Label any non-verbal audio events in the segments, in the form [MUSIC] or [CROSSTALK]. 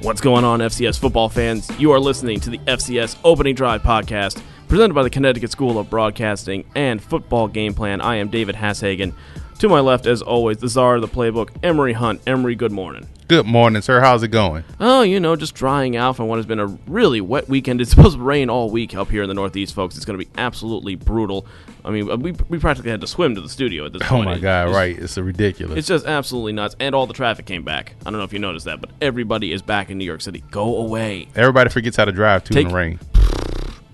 What's going on, FCS football fans? You are listening to the FCS Opening Drive podcast, presented by the Connecticut School of Broadcasting and Football Game Plan. I am David Hashagen. To my left, as always, the czar of the playbook, Emory Hunt. Emory, good morning. Good morning, sir. How's it going? Oh, you know, just drying out from what has been a really wet weekend. It's supposed to rain all week up here in the Northeast, folks. It's going to be absolutely brutal. I mean, we, we practically had to swim to the studio at this Oh point. Oh, my God! it's- Right? It's a ridiculous. It's just absolutely nuts. And all the traffic came back. I don't know if you noticed that, but everybody is back in New York City. Go away. Everybody forgets how to drive too in the rain.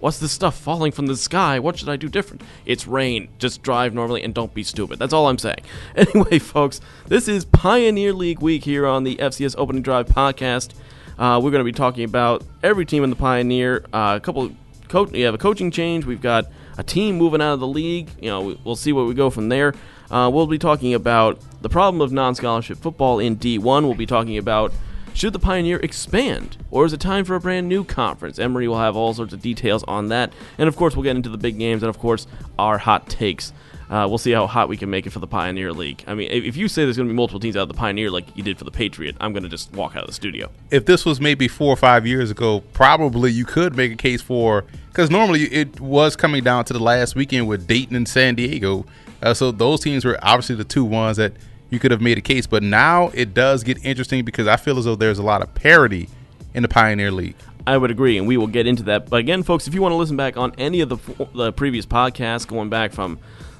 What's this stuff falling from the sky? What should I do different? It's rain. Just drive normally and don't be stupid. That's all I'm saying. [LAUGHS] Anyway, folks, this is Pioneer League week here on the FCS Opening Drive podcast. Uh, we're going to be talking about every team in the Pioneer. Uh, a couple, co- we have a coaching change. We've got a team moving out of the league. You know, we- we'll see where we go from there. Uh, we'll be talking about the problem of non-scholarship football in D1. We'll be talking about should the Pioneer expand, or is it time for a brand new conference? Emory will have all sorts of details on that, and of course, we'll get into the big games and, of course, our hot takes. Uh, we'll see how hot we can make it for the Pioneer League. I mean, if if you say there's going to be multiple teams out of the Pioneer like you did for the Patriot, I'm going to just walk out of the studio. If this was maybe four or five years ago, probably you could make a case for because normally it was coming down to the last weekend with Dayton and San Diego. Uh, so those teams were obviously the two ones that you could have made a case. But now it does get interesting because I feel as though there's a lot of parity in the Pioneer League. I would agree, and we will get into that. But again, folks, if you want to listen back on any of the, the previous podcasts, going back from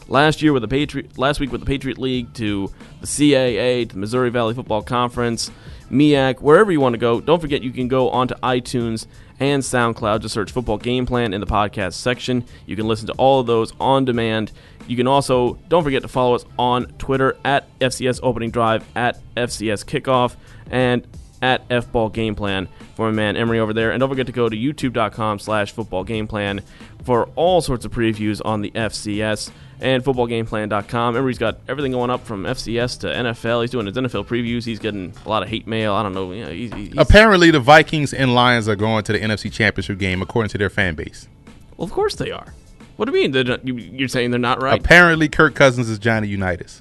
last year with the Patriot, last week with the Patriot League to the CAA to the Missouri Valley Football Conference, MEAC, wherever you want to go, don't forget you can go onto iTunes and SoundCloud. Just search Football Game Plan in the podcast section. You can listen to all of those on demand. You can also don't forget to follow us on Twitter at FCS Opening Drive at FCS Kickoff and at FBall Game Plan for my man Emory over there. And don't forget to go to youtube.com slash football game plan for all sorts of previews on the FCS and footballgameplan.com. Emory's got everything going up from FCS to NFL. He's doing his NFL previews. He's getting a lot of hate mail. I don't know. You know he's, he's, Apparently, the Vikings and Lions are going to the NFC Championship game according to their fan base. well, of course they are. What do you mean? They're not, you, you're saying they're not right? Apparently, Kirk Cousins is Johnny Unitas.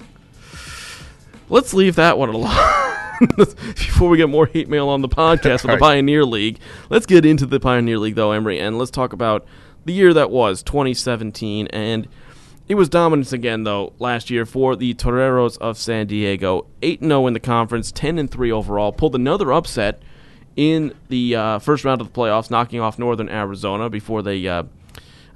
Let's leave that one alone. [LAUGHS] [LAUGHS] Before we get more hate mail on the podcast for the Right. Pioneer League, let's get into the Pioneer League, though, Emory, and let's talk about the year that was 2017. And it was dominance again, though, last year for the Toreros of San Diego. 8 0 in the conference, 10 3 overall. Pulled another upset in the uh, first round of the playoffs, knocking off Northern Arizona before they. Uh,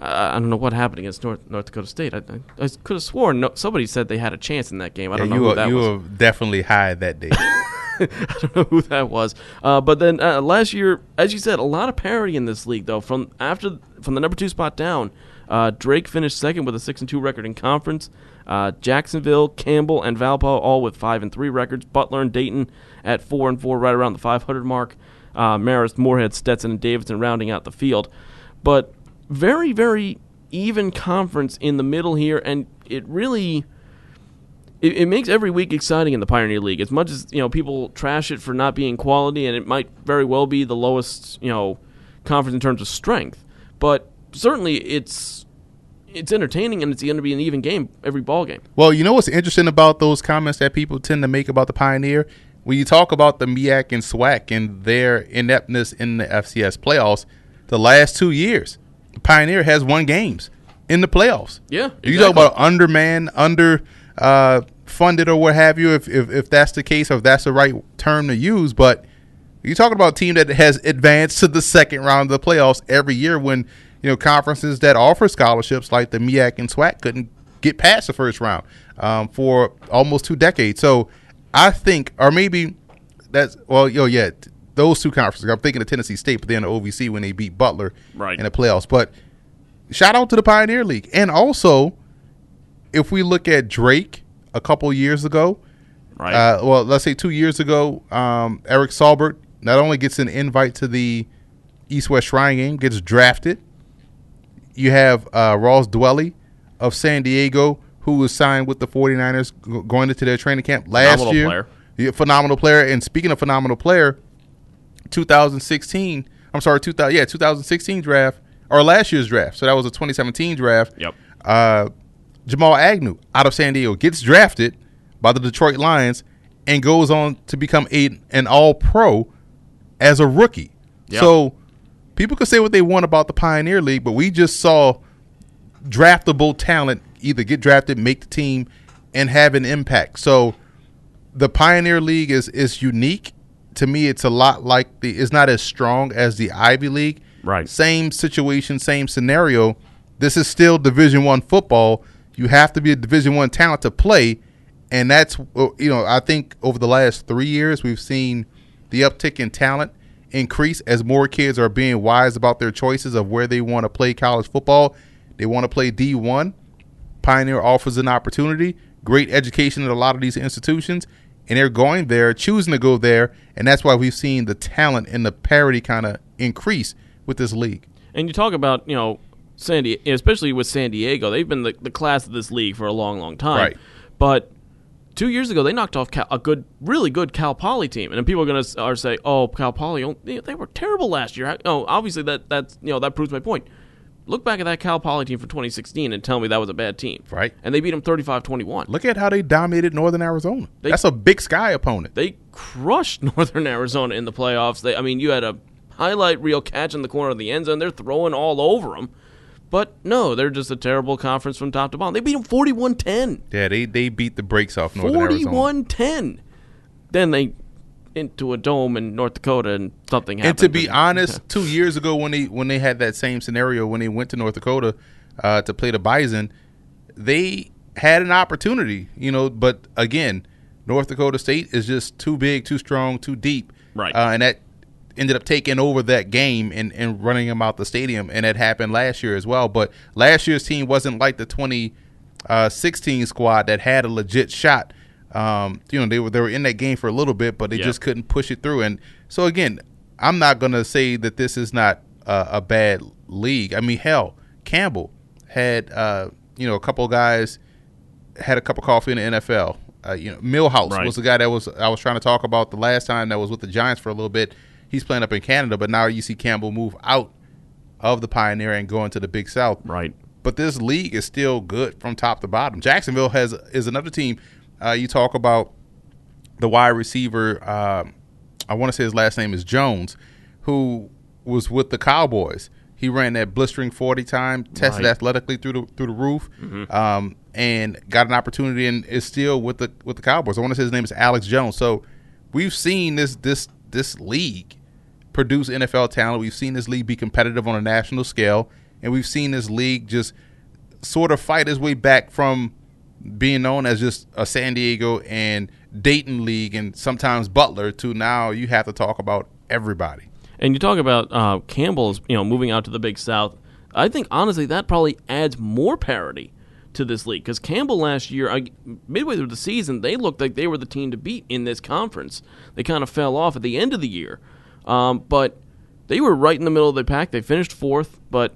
I I don't know what happened against North, North Dakota State. I, I, I could have sworn no, somebody said they had a chance in that game. I don't know you who were, that you was. were definitely high that day. [LAUGHS] [LAUGHS] I don't know who that was. Uh, but then uh, last year, as you said, a lot of parity in this league though. From after from the number two spot down, uh, Drake finished second with a six and two record in conference. Uh, Jacksonville, Campbell, and Valpo all with five and three records. Butler and Dayton at four and four, right around the 500 mark. Uh, Marist, Morehead, Stetson, and Davidson rounding out the field. But very, very even conference in the middle here, and it really it, it makes every week exciting in the Pioneer League. As much as you know, people trash it for not being quality, and it might very well be the lowest you know conference in terms of strength. But certainly, it's it's entertaining, and it's going to be an even game every ball game. Well, you know what's interesting about those comments that people tend to make about the Pioneer? When you talk about the MEAC and SWAC and their ineptness in the FCS playoffs, the last two years, the Pioneer has won games in the playoffs. Yeah, You talk exactly. about undermanned, under uh, funded, or what have you, if, if if that's the case, or if that's the right term to use. But you're talking about a team that has advanced to the second round of the playoffs every year when you know conferences that offer scholarships like the MEAC and SWAC couldn't get past the first round um, for almost two decades. So I think, or maybe that's well, yo, yeah, those two conferences. I'm thinking of Tennessee State, but then the OVC when they beat Butler Right. in the playoffs. But shout out to the Pioneer League, and also if we look at Drake a couple years ago, Right. uh, well, let's say two years ago, um, Eric Saubert not only gets an invite to the East West Shrine game, gets drafted. You have uh, Ross Dwelley of San Diego, who was signed with the 49ers g- going into their training camp last year. Phenomenal year. player. Yeah, phenomenal player. And speaking of phenomenal player, 2016. I'm sorry, 2000. Yeah, 2016 draft or last year's draft. So that was a 2017 draft. Yep. Uh, Jamal Agnew out of San Diego gets drafted by the Detroit Lions and goes on to become a, an All Pro as a rookie. Yep. So people could say what they want about the Pioneer League, but we just saw draftable talent either get drafted, make the team, and have an impact. So the Pioneer League is is unique. To me, it's a lot like the. It's not as strong as the Ivy League. Right. Same situation, same scenario. This is still Division One football. You have to be a Division One talent to play, and that's uh, you know I think over the last three years we've seen the uptick in talent increase as more kids are being wise about their choices of where they want to play college football. They want to play D1. Pioneer offers an opportunity, great education at a lot of these institutions, and they're going there, choosing to go there, and that's why we've seen the talent and the parity kind of increase with this league. And you talk about, you know, San Diego, especially with San Diego, they've been the, the class of this league for a long, long time. Right. But two years ago, they knocked off Cal, a good, really good Cal Poly team, and then people are going to are say, "Oh, Cal Poly, they, they were terrible last year." Oh, obviously that that's you know that proves my point. Look back at that Cal Poly team for 2016 and tell me that was a bad team. Right. And they beat them 35-21. Look at how they dominated Northern Arizona. They- that's a Big Sky opponent. They crushed [LAUGHS] Northern Arizona in the playoffs. They, I mean, you had a highlight reel catch in the corner of the end zone. They're throwing all over them. But no, they're just a terrible conference from top to bottom. They beat them 41-10. Yeah, they they beat the brakes off Northern Arizona. 41-10. Then they into a dome in North Dakota and something happened. And to be honest, two years ago when they when they had that same scenario when they went to North Dakota uh, to play the Bison, they had an opportunity, you know. But again, North Dakota State is just too big, too strong, too deep, Right. Uh, and that ended up taking over that game and, and running them out the stadium, and that happened last year as well. But last year's team wasn't like the 2016 squad that had a legit shot. Um, you know, they were they were in that game for a little bit, but they Yeah. just couldn't push it through. And so again, I'm not gonna say that this is not a, a bad league. I mean, hell, Campbell had uh, you know a couple guys had a cup of coffee in the NFL. Uh, you know, Millhouse Right. was the guy that was I was trying to talk about the last time that was with the Giants for a little bit. He's playing up in Canada, but now you see Campbell move out of the Pioneer and go into the Big South. right. But this league is still good from top to bottom. Jacksonville has is another team. Uh, you talk about the wide receiver. Um, I want to say his last name is Jones, who was with the Cowboys. He ran that blistering forty time, tested Right. athletically through the through the roof, um, and got an opportunity and is still with the with the Cowboys. I want to say his name is Alex Jones. So we've seen this this this league produce NFL talent. We've seen this league be competitive on a national scale, and we've seen this league just sort of fight its way back from being known as just a San Diego and Dayton league, and sometimes Butler, to now you have to talk about everybody. And you talk about uh, Campbell's, you know, moving out to the Big South. I think honestly that probably adds more parity to this league because Campbell last year, I, midway through the season, they looked like they were the team to beat in this conference. They kind of fell off at the end of the year, um, but they were right in the middle of the pack. They finished fourth, but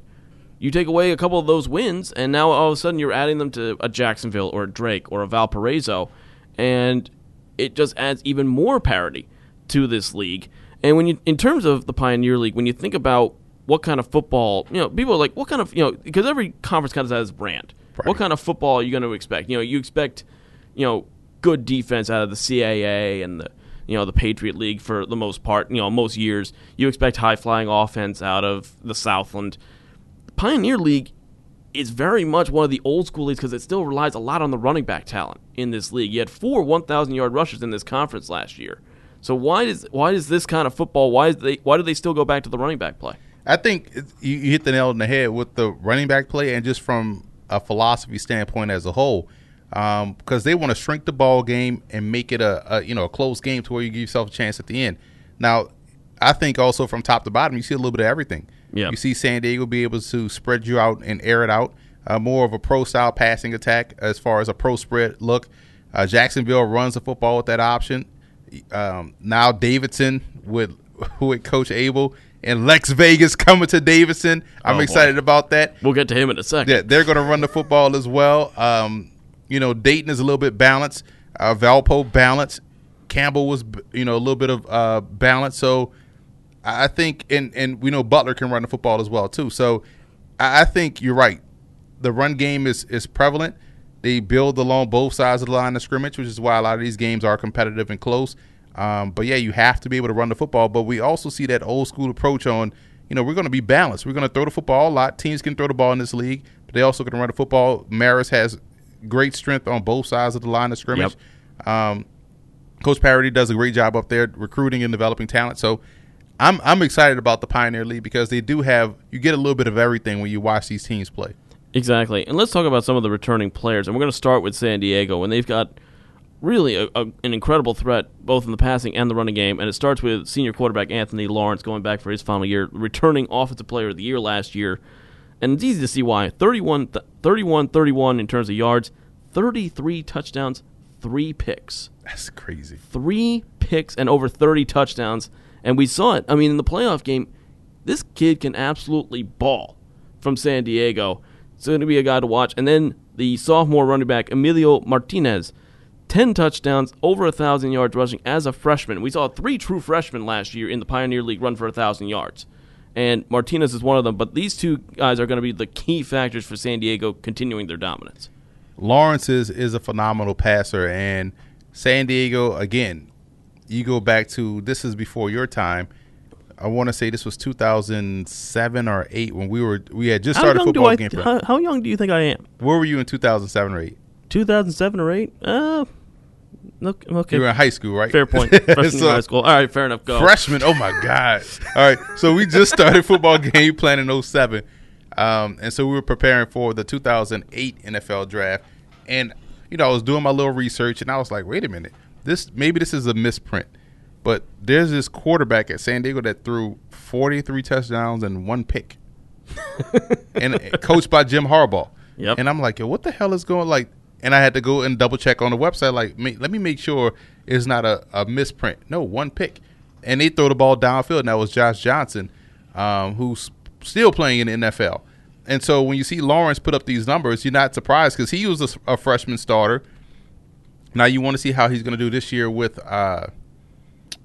you take away a couple of those wins, and now all of a sudden you're adding them to a Jacksonville or a Drake or a Valparaiso, and it just adds even more parity to this league. And when you, in terms of the Pioneer League, when you think about what kind of football, you know, people are like, what kind of, you know, because every conference kind of has a brand. Right. What kind of football are you going to expect? You know, you expect, you know, good defense out of the CAA and the, you know, the Patriot League for the most part. You know, most years you expect high flying offense out of the Southland. Pioneer League is very much one of the old school leagues because it still relies a lot on the running back talent in this league. You had four 1,000 yard rushers in this conference last year. So why does why does this kind of football why is they why do they still go back to the running back play? I think you, you hit the nail on the head with the running back play, and just from a philosophy standpoint as a whole, because they want to shrink the ball game and make it a, a you know a close game to where you give yourself a chance at the end. Now, I think also from top to bottom, you see a little bit of everything. Yeah. you see San Diego be able to spread you out and air it out, uh, more of a pro style passing attack as far as a pro spread look. Uh, Jacksonville runs the football with that option. Um, now Davidson with [LAUGHS] with Coach Abel and Lex Vegas coming to Davidson. I'm Oh, boy. excited about that. We'll get to him in a second. Yeah, they're going to run the football as well. Um, you know, Dayton is a little bit balanced. Uh, Valpo balanced. Campbell was, you know, a little bit of uh, balance. So I think, and and we know Butler can run the football as well too. So I, think you're right. The run game is is prevalent. They build along both sides of the line of scrimmage, which is why a lot of these games are competitive and close. Um, but yeah, you have to be able to run the football. But we also see that old school approach on, you know, we're going to be balanced. We're going to throw the football a lot. Teams can throw the ball in this league, but they also can run the football. Marist has great strength on both sides of the line of scrimmage. Yep. Um, Coach Parady does a great job up there recruiting and developing talent. So I'm I'm excited about the Pioneer League because they do have you get a little bit of everything when you watch these teams play. Exactly, and let's talk about some of the returning players, and we're going to start with San Diego, and they've got really a, a, an incredible threat both in the passing and the running game, and it starts with senior quarterback Anthony Lawrence going back for his final year, returning Offensive Player of the Year last year, and it's easy to see why 31, 31 31 in terms of yards, 33 touchdowns, three picks. That's crazy. Three picks and over 30 touchdowns and we saw it. I mean, in the playoff game, this kid can absolutely ball from San Diego. It's going to be a guy to watch. And then the sophomore running back, Emilio Martinez, 10 touchdowns, over a 1,000 yards rushing as a freshman. We saw three true freshmen last year in the Pioneer League run for a 1,000 yards. And Martinez is one of them. But these two guys are going to be the key factors for San Diego continuing their dominance. Lawrence is, is a phenomenal passer. And San Diego, again, you go back to this is before your time. I want to say this was 2007 or 8 when we were we had just started football I, game. How, how, young do you think I am? Where were you in 2007 or 8? 2007 or 8? Uh okay. You were in high school, right? Fair point. [LAUGHS] Freshman so, high school. All right, fair enough. Go. Freshman. Oh my god. [LAUGHS] All right. So we just started football game plan in 07. Um, and so we were preparing for the 2008 NFL draft and you know, I was doing my little research and I was like, "Wait a minute this maybe this is a misprint, but there's this quarterback at San Diego that threw 43 touchdowns and one pick, [LAUGHS] and coached by Jim Harbaugh. Yep. And I'm like, yo, what the hell is going like? And I had to go and double check on the website. Like, let me make sure it's not a, a misprint. No, one pick, and they throw the ball downfield. And that was Josh Johnson, um, who's still playing in the NFL. And so when you see Lawrence put up these numbers, you're not surprised because he was a, a freshman starter now you want to see how he's going to do this year with uh,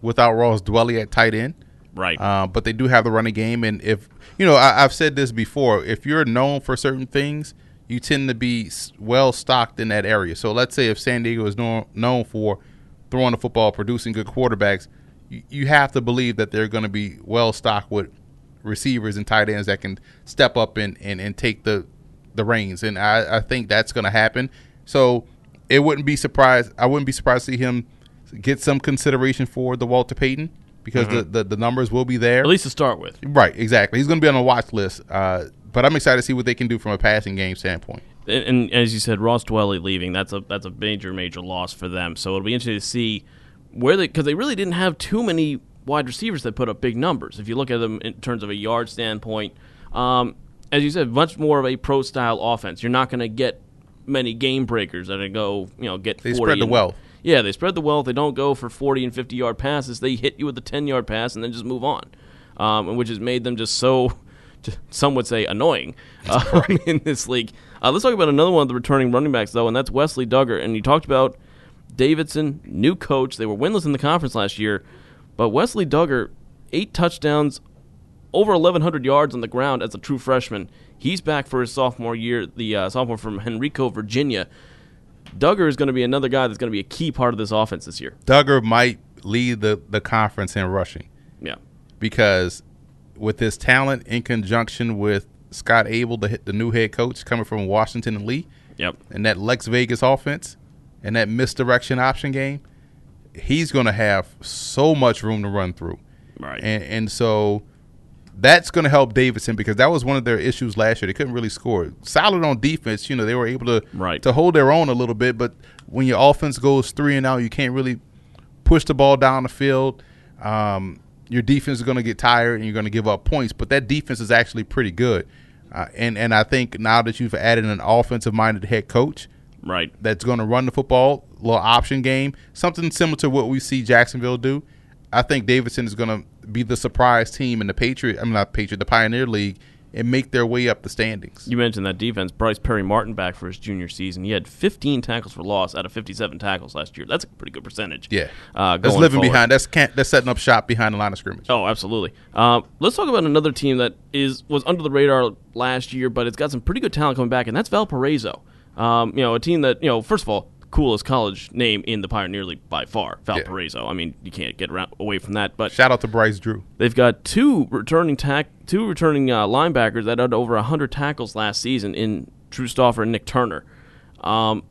without Ross Dwelley at tight end, right? Uh, but they do have the running game, and if you know, I, have said this before, if you're known for certain things, you tend to be well stocked in that area. So let's say if San Diego is known known for throwing the football, producing good quarterbacks, you, you have to believe that they're going to be well stocked with receivers and tight ends that can step up and, and, and take the the reins, and I, I think that's going to happen. So it wouldn't be surprised. I wouldn't be surprised to see him get some consideration for the Walter Payton because mm-hmm. the, the, the numbers will be there at least to start with. Right, exactly. He's going to be on the watch list. Uh, but I'm excited to see what they can do from a passing game standpoint. And, and, as you said, Ross Dwelley leaving that's a that's a major major loss for them. So it'll be interesting to see where they because they really didn't have too many wide receivers that put up big numbers. If you look at them in terms of a yard standpoint, um, as you said, much more of a pro style offense. You're not going to get many game breakers that go, you know, get they 40 spread the and, wealth. Yeah, they spread the wealth. They don't go for 40 and 50 yard passes. They hit you with a 10 yard pass and then just move on, um, which has made them just so, some would say, annoying uh, [LAUGHS] in this league. Uh, let's talk about another one of the returning running backs, though, and that's Wesley Dugger. And you talked about Davidson, new coach. They were winless in the conference last year, but Wesley Dugger, eight touchdowns, over 1,100 yards on the ground as a true freshman. He's back for his sophomore year, the uh, sophomore from Henrico, Virginia. Dugger is going to be another guy that's going to be a key part of this offense this year. Dugger might lead the, the conference in rushing. Yeah. Because with his talent in conjunction with Scott Abel, the, the new head coach coming from Washington and Lee, yep. and that Lex Vegas offense and that misdirection option game, he's going to have so much room to run through. Right. And, and so – that's going to help Davidson because that was one of their issues last year. They couldn't really score. Solid on defense, you know, they were able to right. to hold their own a little bit, but when your offense goes three and out, you can't really push the ball down the field. Um, your defense is going to get tired and you're going to give up points, but that defense is actually pretty good. Uh, and and I think now that you've added an offensive minded head coach, right, that's going to run the football, little option game, something similar to what we see Jacksonville do. I think Davidson is going to be the surprise team in the Patriot. I'm mean, not Patriot, the Pioneer League, and make their way up the standings. You mentioned that defense. Bryce Perry Martin back for his junior season. He had 15 tackles for loss out of 57 tackles last year. That's a pretty good percentage. Yeah, uh, that's living forward. behind. That's can't, that's setting up shop behind the line of scrimmage. Oh, absolutely. Uh, let's talk about another team that is was under the radar last year, but it's got some pretty good talent coming back, and that's Valparaiso. Um, you know, a team that you know, first of all, coolest college name in the Pioneer League by far, Valparaiso. I mean, you can't get around, away from that. But Shout out to Bryce Drew. They've got two returning tack, two returning uh, linebackers that had over hundred tackles last season in Drew Stauffer and Nick Turner. Um,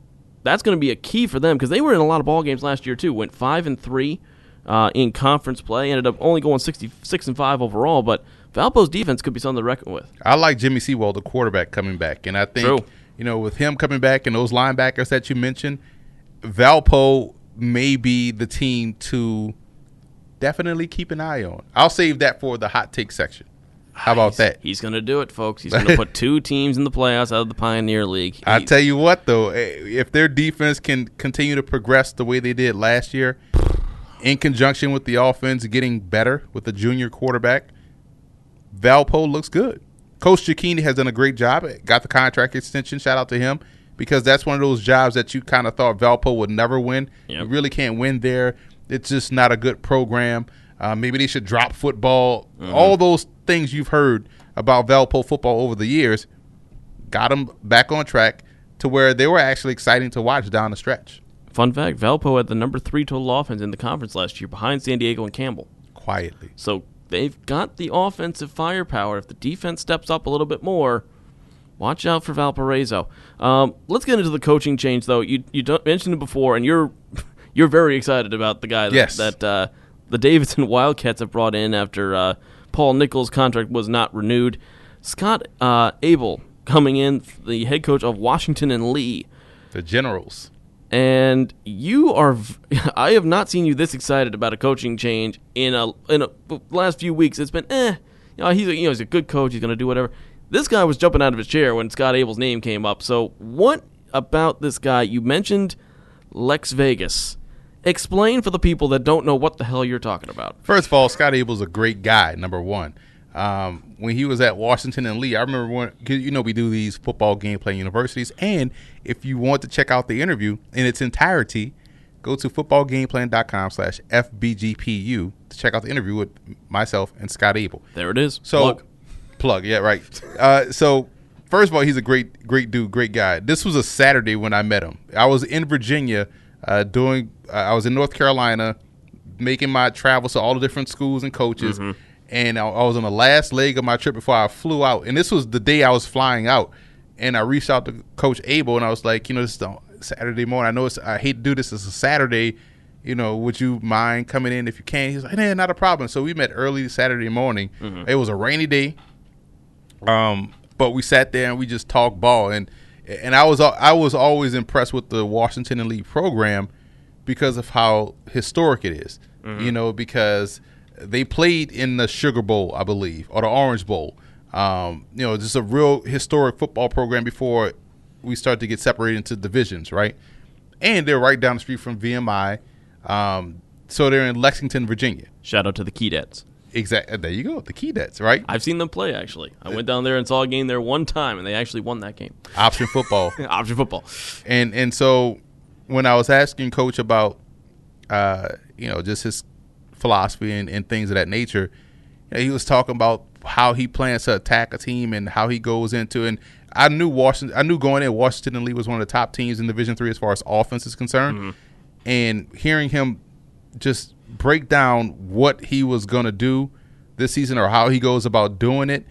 that's going to be a key for them because they were in a lot of ball games last year too. Went five and three uh, in conference play. Ended up only going sixty six and five overall. But Valpo's defense could be something to reckon with. I like Jimmy Sewell, the quarterback, coming back, and I think True. you know with him coming back and those linebackers that you mentioned, Valpo may be the team to definitely keep an eye on. I'll save that for the hot take section. How about that? He's going to do it, folks. He's going to put [LAUGHS] two teams in the playoffs out of the Pioneer League. I tell you what, though, eh, if their defense can continue to progress the way they did last year, in conjunction with the offense getting better with the junior quarterback, Valpo looks good. Coach Cecchini has done a great job. Got the contract extension. Shout out to him because that's one of those jobs that you kind of thought Valpo would never win. Yep. You really can't win there. It's just not a good program. Uh, maybe they should drop football. All those things you've heard about Valpo football over the years got them back on track to where they were actually exciting to watch down the stretch. Fun fact: Valpo had the number three total offense in the conference last year, behind San Diego and Campbell. Quietly. So they've got the offensive firepower. If the defense steps up a little bit more, watch out for Valparaiso. Um, let's get into the coaching change, though. You you don't- mentioned it before, and you're [LAUGHS] you're very excited about the guy that, Yes. that uh, the Davidson [LAUGHS] Wildcats have brought in after uh, Paul Nichols' contract was not renewed. Scott uh, Abel coming in, the head coach of Washington and Lee The Generals. and you are v- [LAUGHS] I have not seen you this excited about a coaching change in a in a the last few weeks it's been eh you know he's a, you know he's a good coach he's going to do whatever this guy was jumping out of his chair when Scott Abel's name came up so what about this guy you mentioned Lex Vegas explain for the people that don't know what the hell you're talking about First of all, Scott Abel's a great guy. Number one, um, when he was at Washington and Lee, I remember when 'cause, you know we do these football game gameplay universities, and if you want to check out the interview in its entirety, go to footballgameplan.com/slash fbgpu to check out the interview with myself and Scott Abel. there it is So, Plug. Plug, yeah, right. Uh, so, first of all, he's a great, great dude, great guy. This was a Saturday when I met him. I was in Virginia, uh, doing. Uh, I was in North Carolina, making my travels to all the different schools and coaches, and I, I was on the last leg of my trip before I flew out. And this was the day I was flying out. And I reached out to Coach Abel, and I was like, you know, this Saturday morning. I know it's. I hate to do this. It's a Saturday. You know, would you mind coming in if you can? He's like, nah, not a problem. So we met early Saturday morning. It was a rainy day. Um, but we sat there and we just talked ball, and and I was I was always impressed with the Washington and Lee program because of how historic it is. You know, because they played in the Sugar Bowl, I believe, or the Orange Bowl. Um, you know, just a real historic football program before we start to get separated into divisions, right? And they're right down the street from VMI. Um, so they're in Lexington, Virginia. shout out to the Keydets Exactly. There you go. The Keydets, right? I've seen them play actually I went down there and saw a game there one time and they actually won that game [LAUGHS] Option football. [LAUGHS] option football and and so when I was asking coach about uh, you know just his philosophy and, and things of that nature, you know, he was talking about how he plans to attack a team and how he goes into and I knew Washington I knew going in Washington and Lee was one of the top teams in Division three as far as offense is concerned. And hearing him just break down what he was gonna do this season or how he goes about doing it,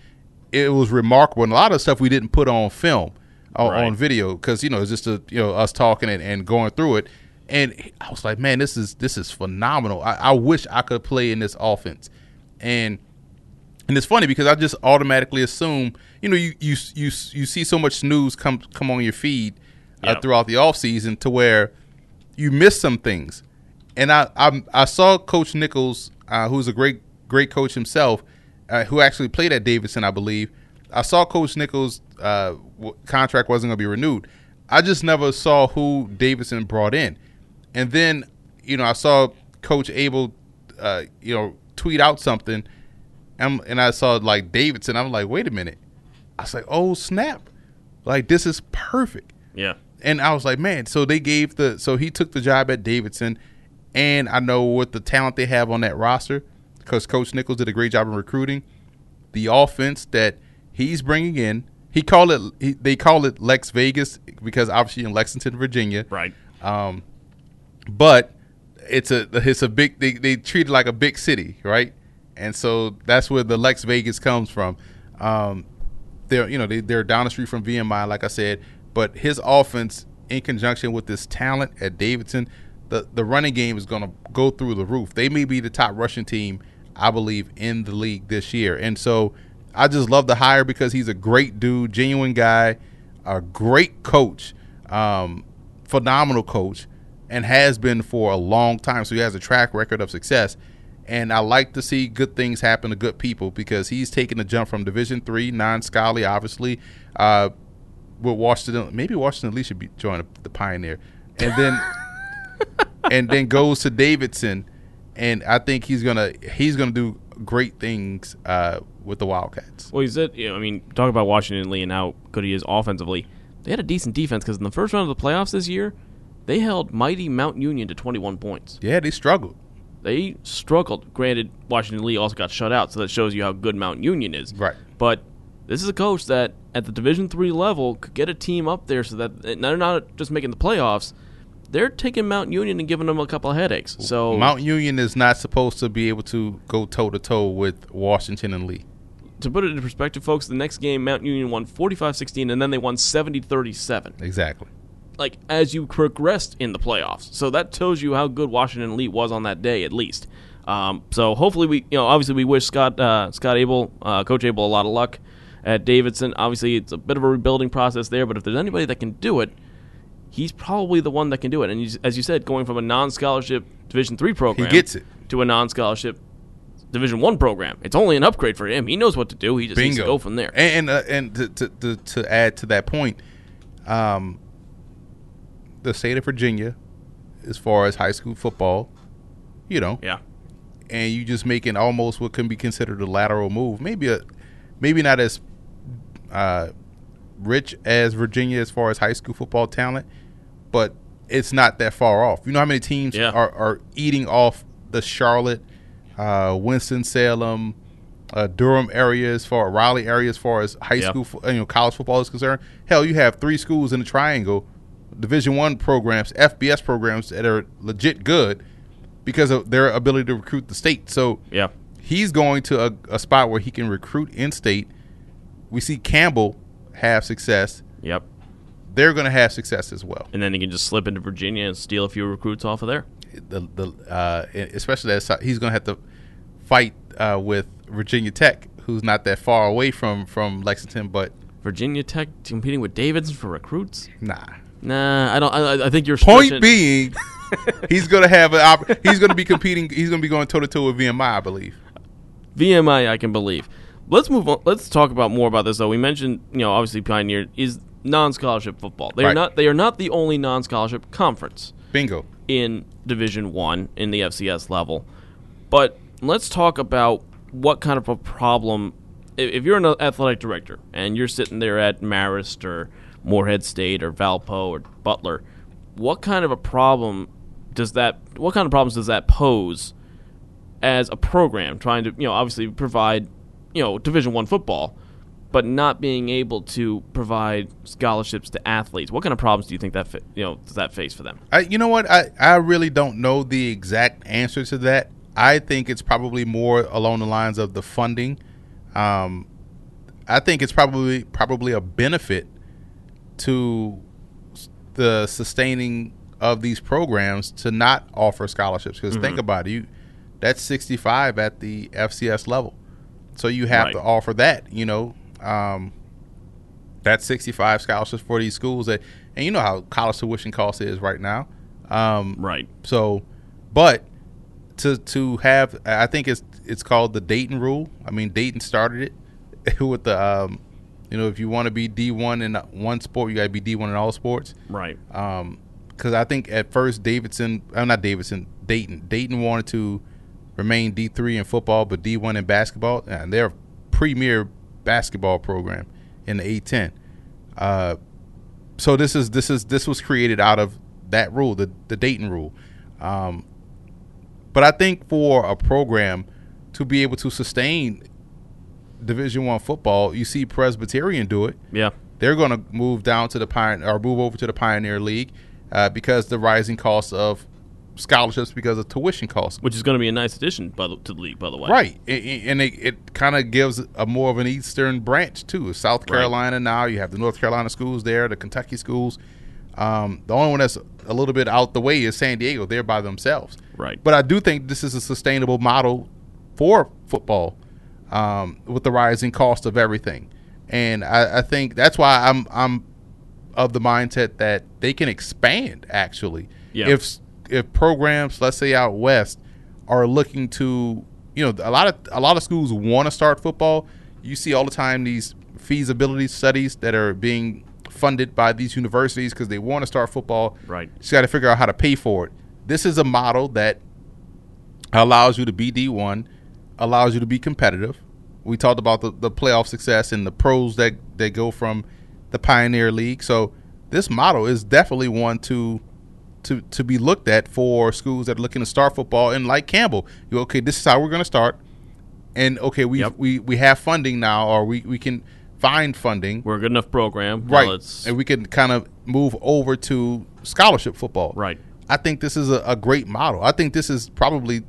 it was remarkable. And a lot of stuff we didn't put on film on, Right. on video because you know it's just a, you know us talking and, and going through it. And I was like, man, this is this is phenomenal. I, I wish I could play in this offense. And and it's funny because I just automatically assume, you know, you you you you see so much news come come on your feed uh, Yeah. throughout the off season to where you miss some things. And I I, I saw Coach Nichols, uh, who's a great great coach himself, uh, who actually played at Davidson, I believe. I saw Coach Nichols' uh, w- contract wasn't going to be renewed. I just never saw who Davidson brought in, and then you know I saw Coach Abel, uh, you know, tweet out something, and, and I saw like Davidson. I'm like, wait a minute, I was like, oh snap, like this is perfect. Yeah. And I was like, man, so they gave the so he took the job at Davidson, and I know what the talent they have on that roster because Coach Nichols did a great job in recruiting. The offense that he's bringing in, he call it he, they call it Lex Vegas because obviously in Lexington, Virginia, Right. um, but it's a it's a big they, they treat it like a big city, right? And so that's where the Lex Vegas comes from. Um, they're you know they, they're down the street from VMI, like I said, but his offense in conjunction with this talent at Davidson, the the running game is going to go through the roof. They may be the top rushing team, I believe, in the league this year, and so I just love the hire because he's a great dude, genuine guy, a great coach, um, phenomenal coach and has been for a long time. So he has a track record of success. And I like to see good things happen to good people because he's taking the jump from Division three, non scholarly, obviously, uh, with Washington. Maybe Washington Lee should be join the Pioneer, and then [LAUGHS] and then goes to Davidson, and I think he's gonna he's gonna do great things uh, with the Wildcats. Well, he said, you know, I mean, talk about Washington Lee and how good he is offensively. They had a decent defense because in the first round of the playoffs this year, they held mighty Mount Union to 21 points. Yeah, they struggled. They struggled. Granted, Washington Lee also got shut out, so that shows you how good Mount Union is. Right. But this is a coach that, at the Division three level, could get a team up there so that they're not just making the playoffs. They're taking Mount Union and giving them a couple of headaches. So Mount Union is not supposed to be able to go toe to toe with Washington and Lee. to put it into perspective, folks, the next game Mount Union won 45-16 and then they won 70-37. Exactly. Like as you progressed in the playoffs. So that tells you how good Washington and Lee was on that day at least. Um, so hopefully we you know obviously we wish Scott uh, Scott Abel uh, Coach Abel a lot of luck at Davidson. Obviously it's a bit of a rebuilding process there, but if there's anybody that can do it, he's probably the one that can do it. And as you said, going from a non-scholarship Division three program he gets it. to a non-scholarship Division one program, it's only an upgrade for him. He knows what to do. He just needs to go from there. And and, uh, and to, to, to to add to that point, um, the state of Virginia, as far as high school football, you know, yeah, and you just making almost what can be considered a lateral move. Maybe a maybe not as uh, rich as Virginia as far as high school football talent, but it's not that far off. You know how many teams Yeah. are, are eating off the Charlotte, uh, Winston Salem, uh, Durham area as far Raleigh area as far as high Yeah. school, you know, college football is concerned. Hell, you have three schools in the Triangle, Division One programs, FBS programs that are legit good because of their ability to recruit the state. So yeah. he's going to a, a spot where he can recruit in state. We see Campbell have success. Yep. They're going to have success as well. And then he can just slip into Virginia and steal a few recruits off of there. The, the uh, especially as he's going to have to fight uh, with Virginia Tech, who's not that far away from from Lexington, but Virginia Tech competing with Davidson for recruits? nah. Nah, I don't. I, I think you're Point stretching- being, [LAUGHS] he's going to have an op- he's going to be competing. He's going to be going toe to toe with VMI, I believe. VMI, I can believe. Let's move on. Let's talk about more about this though. We mentioned, you know, obviously Pioneer is non-scholarship football. They are Right. not. They are not the only non-scholarship conference Bingo. in Division One in the FCS level. But let's talk about what kind of a problem. If if you're an athletic director and you're sitting there at Marist or Morehead State or Valpo or Butler, what kind of a problem does that? What kind of problems does that pose as a program trying to, you know, obviously provide, you know, Division One football, but not being able to provide scholarships to athletes? What kind of problems do you think that fa- you know does that face for them? I, you know what? I, I really don't know the exact answer to that. I think it's probably more along the lines of the funding. Um, I think it's probably probably a benefit to the sustaining of these programs to not offer scholarships. Because think about it, you that's sixty five at the FCS level, so you have Right. to offer that. You know, um, that's 65 scholarships for these schools that and you know how college tuition cost is right now um, Right. so but to to have i think it's it's called the dayton rule i mean dayton started it [LAUGHS] with the um, you know if you want to be d1 in one sport you got to be d1 in all sports Right. because I think at first Davidson, uh, not Davidson, Dayton, Dayton wanted to remain D three in football, but D one in basketball, and they're a premier basketball program. in the A10. Uh, so this is this is this was created out of that rule, the the Dayton rule. Um, but I think for a program to be able to sustain Division One football, you see Presbyterian do it. Yeah, they're going to move down to the Pioneer or move over to the Pioneer League uh, because the rising cost of scholarships because of tuition costs, which is going to be a nice addition by the, to the league, by the way. Right, and it, it kind of gives a more of an eastern branch too. South Carolina right. now, you have the North Carolina schools there, the Kentucky schools. Um, the only one that's a little bit out the way is San Diego. They're by themselves. Right. But I do think this is a sustainable model for football um, with the rising cost of everything, and I, I think that's why I'm I'm of the mindset that they can expand actually. Yeah. If if programs, let's say out west, are looking to, you know, a lot of a lot of schools want to start football. You see all the time these feasibility studies that are being funded by these universities because they want to start football. Right. You got to figure out how to pay for it. This is a model that allows you to be D1, allows you to be competitive. We talked about the, the playoff success and the pros that, that go from the Pioneer League. So this model is definitely one to to to be looked at for schools that are looking to start football. And like Campbell, you okay, this is how we're going to start. And okay, we yep. we we have funding now, or we we can find funding. We're a good enough program, right? and we can kind of move over to scholarship football, right? I think this is a, a great model. I think this is probably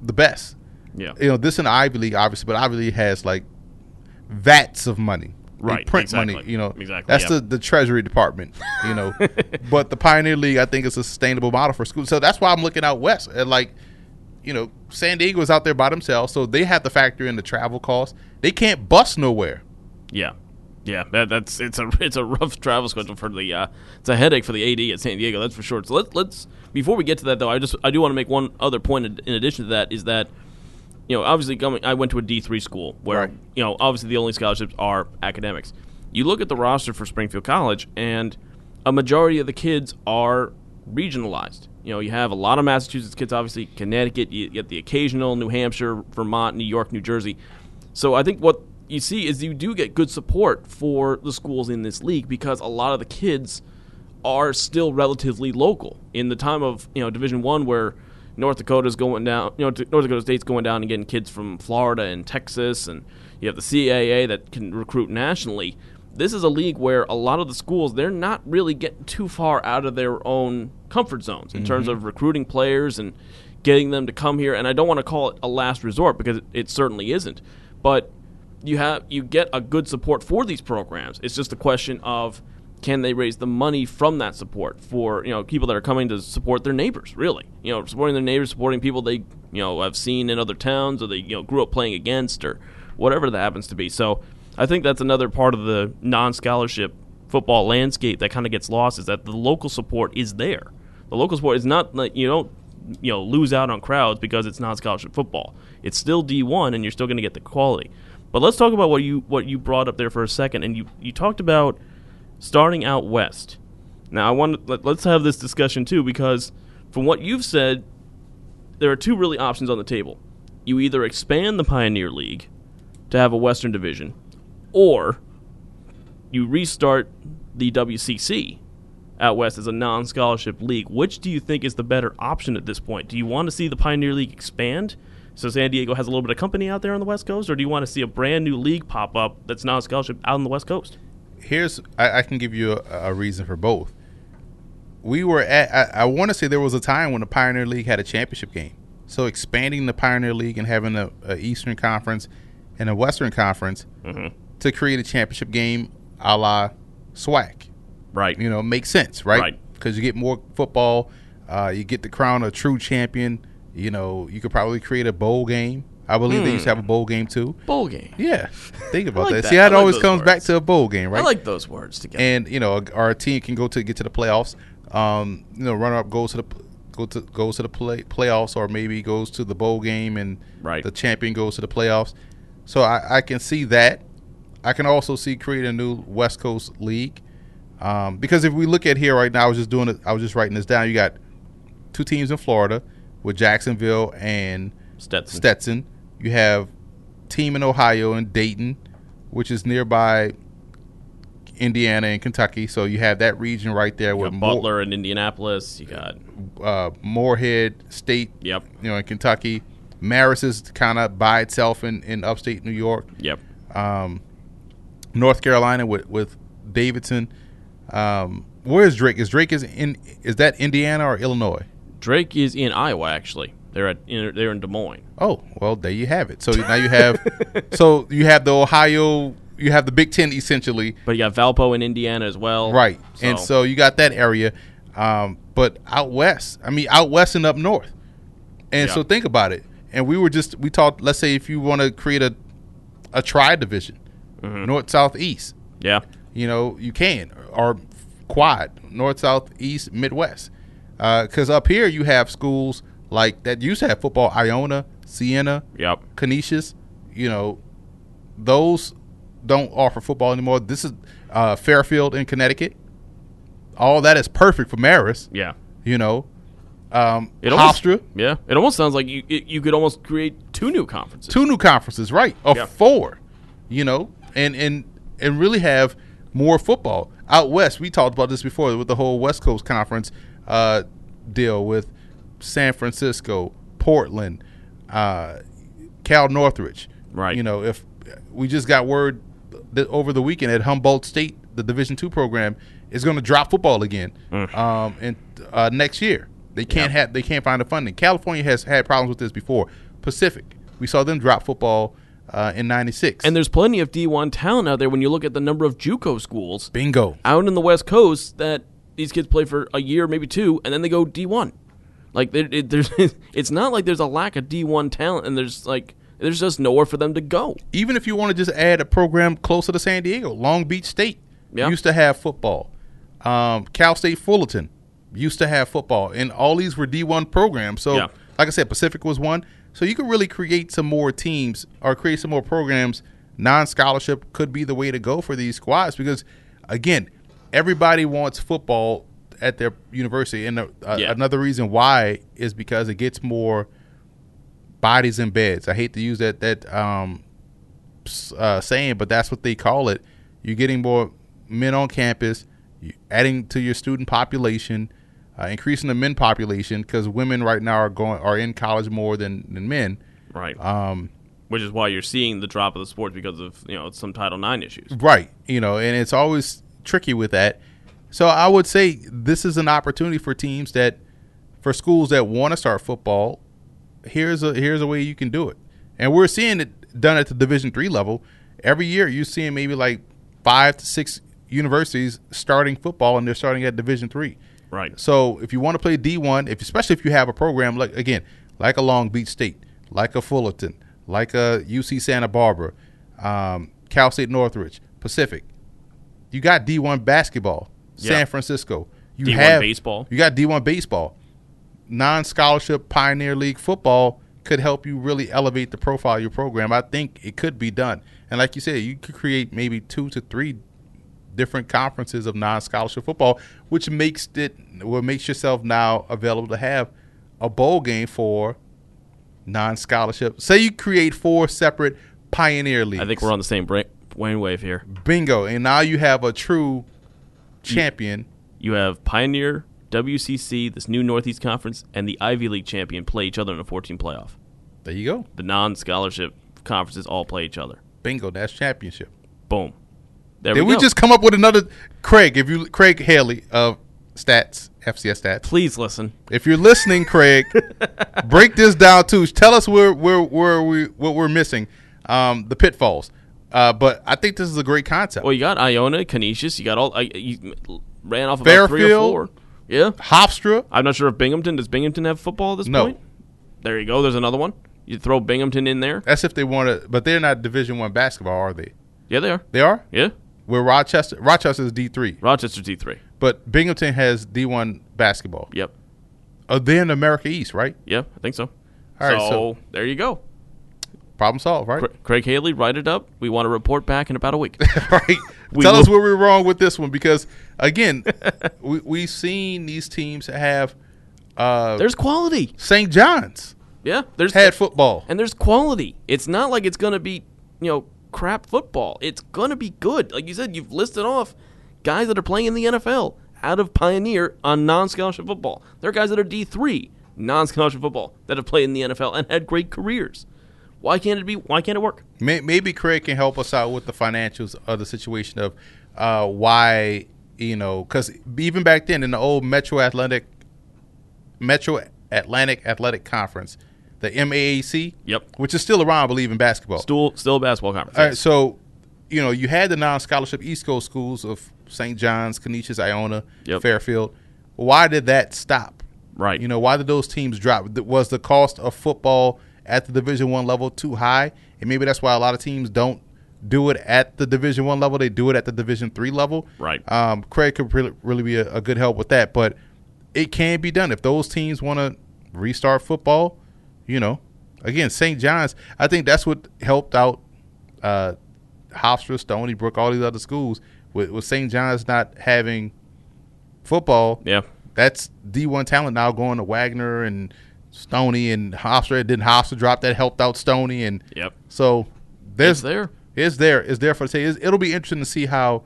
the best. Yeah, you know, this in Ivy League, obviously, but Ivy League has like vats of money right, print exactly. money. You know, exactly. That's the the Treasury Department. You know, [LAUGHS] but the Pioneer League, I think, is a sustainable model for schools. So that's why I'm looking out west. And like, you know, San Diego is out there by themselves, so they have to factor in the travel costs. They can't bus nowhere. Yeah. Yeah, that, that's it's a it's a rough travel schedule for the uh, it's a headache for the AD at San Diego, that's for sure. So let's let's before we get to that though, I just I do want to make one other point in, in addition to that is that you know, obviously coming, I went to a D three school where right. you know, obviously the only scholarships are academics. You look at the roster for Springfield College, and a majority of the kids are regionalized. You know, you have a lot of Massachusetts kids, obviously Connecticut. You get the occasional New Hampshire, Vermont, New York, New Jersey. So I think what you see is you do get good support for the schools in this league because a lot of the kids are still relatively local. In the time of you know Division One, where North Dakota's going down, you know, North Dakota State's going down and getting kids from Florida and Texas, and you have the CAA that can recruit nationally. This is a league where a lot of the schools they're not really getting too far out of their own comfort zones in mm-hmm. terms of recruiting players and getting them to come here. And I don't want to call it a last resort because it, it certainly isn't, but you have you get a good support for these programs. It's just a question of can they raise the money from that support for you know people that are coming to support their neighbors really? You know supporting their neighbors supporting people they you know have seen in other towns or they you know grew up playing against or whatever that happens to be. So i think that's another part of the non-scholarship football landscape that kind of gets lost is that the local support is there. The local support is not like you don't you know lose out on crowds because it's non-scholarship football. It's still d1 and you're still going to get the quality. But let's talk about what you what you brought up there for a second and you you talked about starting out west. Now, I want let, let's have this discussion too because from what you've said, there are two really options on the table. You either expand the Pioneer League to have a Western division, or you restart the WCC out west as a non-scholarship league. Which do you think is the better option at this point? Do you want to see the Pioneer League expand? So San Diego has a little bit of company out there on the West Coast, or do you want to see a brand new league pop up that's non-scholarship out on the West Coast? Here's I, I, can give you a, a, reason for both. We were at I, I want to say there was a time when the Pioneer League had a championship game. So expanding the Pioneer League and having a, a Eastern Conference and a Western Conference mm-hmm. to create a championship game a la SWAC. Right. You know, makes sense, right? Right. Because you get more football, uh, you get the crown a true champion. You know, you could probably create a bowl game I believe they used to have a hmm. bowl game too. Bowl game. Yeah. Think about like that. that. See how it like always comes words. back to a bowl game, right? I like those words together. And you know, our team can go to get to the playoffs. Um, you know, runner up goes to the go to goes to the play, playoffs, or maybe goes to the bowl game, and right. the champion goes to the playoffs. So I, I can see that. I can also see creating a new West Coast league. Um, because if we look at here right now, I was just doing it. I was just writing this down. You got two teams in Florida with Jacksonville and Stetson. Stetson. You have team in Ohio and Dayton, which is nearby Indiana and Kentucky. So you have that region right there with got Moore- Butler and Indianapolis. You got uh, Morehead State, yep, you know, in Kentucky. Marist is kind of by itself in, in upstate New York. yep. Um, North Carolina with with Davidson. Um, where is Drake? Is Drake is in? Is that Indiana or Illinois? Drake is in Iowa. Actually, they're at in, they're in Des Moines. Oh, well, there you have it. So now you have, [LAUGHS] so you have the Ohio, you have the Big Ten essentially, But you got Valpo in Indiana as well. right? And so you got that area, um, but out west, I mean, out west and up north. And Yeah. so think about it. And we were just we talked. Let's say if you want to create a a tri division, Mm-hmm. north, south, east. yeah, you know, you can or quad, north, south, east, midwest. Because up here you have schools like that used to have football, Iona, Siena, yep, Canisius. You know, those don't offer football anymore. This is uh, Fairfield in Connecticut. All that is perfect for Marist. yeah. You know, um, It almost, Hofstra, yeah. It almost sounds like you it, you could almost create two new conferences. two new conferences, right? Or Yeah. four, you know, and and and really have more football out west. We talked about this before with the whole West Coast Conference uh, deal with San Francisco, Portland, uh, Cal Northridge. Right. You know, if we just got word that over the weekend at Humboldt State, the Division two program is going to drop football again um, and uh, next year. They can't Yeah. have they can't find the funding. California has had problems with this before. Pacific, we saw them drop football uh, in '96. And there's plenty of D1 talent out there when you look at the number of JUCO schools bingo. out in the West Coast that these kids play for a year, maybe two, and then they go D1. Like there, it, there's, [LAUGHS] it's not like there's a lack of D1 talent, and there's like there's just nowhere for them to go. Even if you want to just add a program closer to San Diego, Long Beach State Yeah. used to have football. Um, Cal State Fullerton used to have football, and all these were D1 programs. So, Yeah. like I said, Pacific was one. So you could really create some more teams or create some more programs. Non-scholarship could be the way to go for these squads because, again, everybody wants football at their university, and uh, Yeah. another reason why is because it gets more bodies in beds. I hate to use that that um, uh, saying, but that's what they call it. You're getting more men on campus, adding to your student population, uh, increasing the men population because women right now are going are in college more than, than men. Right. Um, Which is why you're seeing the drop of the sports because of you know some Title IX issues. Right. You know, and it's always tricky with that. So I would say this is an opportunity for teams that, for schools that want to start football, here's a here's a way you can do it. And we're seeing it done at the Division three level. Every year, you're seeing maybe like five to six universities starting football, and they're starting at Division three. Right. So if you want to play D one, if especially if you have a program like again, like a Long Beach State, like a Fullerton, like a UC Santa Barbara, um, Cal State Northridge, Pacific, you got D one basketball, Yeah. San Francisco. You D1 have baseball. You got D one baseball. Non scholarship Pioneer League football could help you really elevate the profile of your program. I think it could be done. And like you said, you could create maybe two to three different conferences of non-scholarship football, which makes it what makes yourself now available to have a bowl game for non-scholarship. Say you create four separate pioneer leagues. I think we're on the same brain wave here. bingo, and now you have a true champion. You have Pioneer, WCC, this new Northeast Conference, and the Ivy League champion play each other in a 14 playoff. There you go. The non-scholarship conferences all play each other. Bingo. That's championship. Boom. There Did we we just come up with another Craig? If you Craig Haley of Stats FCS Stats. please listen. If you're listening, Craig, [LAUGHS] break this down too. Tell us where where where we what we're missing, um, the pitfalls. Uh, but I think this is a great concept. Well, you got Iona, Canisius. You got all. I you ran off about three or Fairfield. four. Yeah. Hofstra, I'm not sure if Binghamton does. Binghamton have football at this No. point? There you go. There's another one. You throw Binghamton in there. that's if they want to, but they're not Division One basketball, are they? Yeah, they are. They are. Yeah. Where Rochester, Rochester is D three, Rochester D3. but Binghamton has D one basketball. Yep. Oh, they're in America East, right? Yeah, I think so. All right, so, so- there you go. Problem solved, right? Cra- Craig Haley, write it up. We want to report back in about a week. [LAUGHS] right. We Tell will- us where we're wrong with this one because again, [LAUGHS] we we've seen these teams have uh, there's quality. St. John's Yeah, there's had football. and there's quality. It's not like it's going to be, you know, crap football. It's going to be good. Like you said, you've listed off guys that are playing in the NFL out of Pioneer on non-scholarship football. There are guys that are D three non-scholarship football that have played in the NFL and had great careers. Why can't it be? Why can't it work? Maybe Craig can help us out with the financials of the situation of uh, why you know because even back then in the old Metro Atlantic Metro Atlantic Athletic Conference, the MAAC, Yep. which is still around, I believe, in basketball. Still, still a basketball conference. All right, so you know you had the non-scholarship East Coast schools of St. John's, Canisius, Iona, Yep. Fairfield. Why did that stop? Right. You know, why did those teams drop? Was the cost of football at the Division One level too high? And maybe that's why a lot of teams don't do it at the Division One level. They do it at the Division Three level. Right. Um, Craig could really, really be a, a good help with that, but it can be done if those teams want to restart football. You know, again, St. John's. I think that's what helped out uh, Hofstra, Stony Brook, all these other schools with, with St. John's not having football yeah. that's D1 talent now going to Wagner and Stony and Hofstra. Didn't Hofstra drop that helped out Stony and Yep. so there's It's there. It's there. It's there for the say. It'll be interesting to see how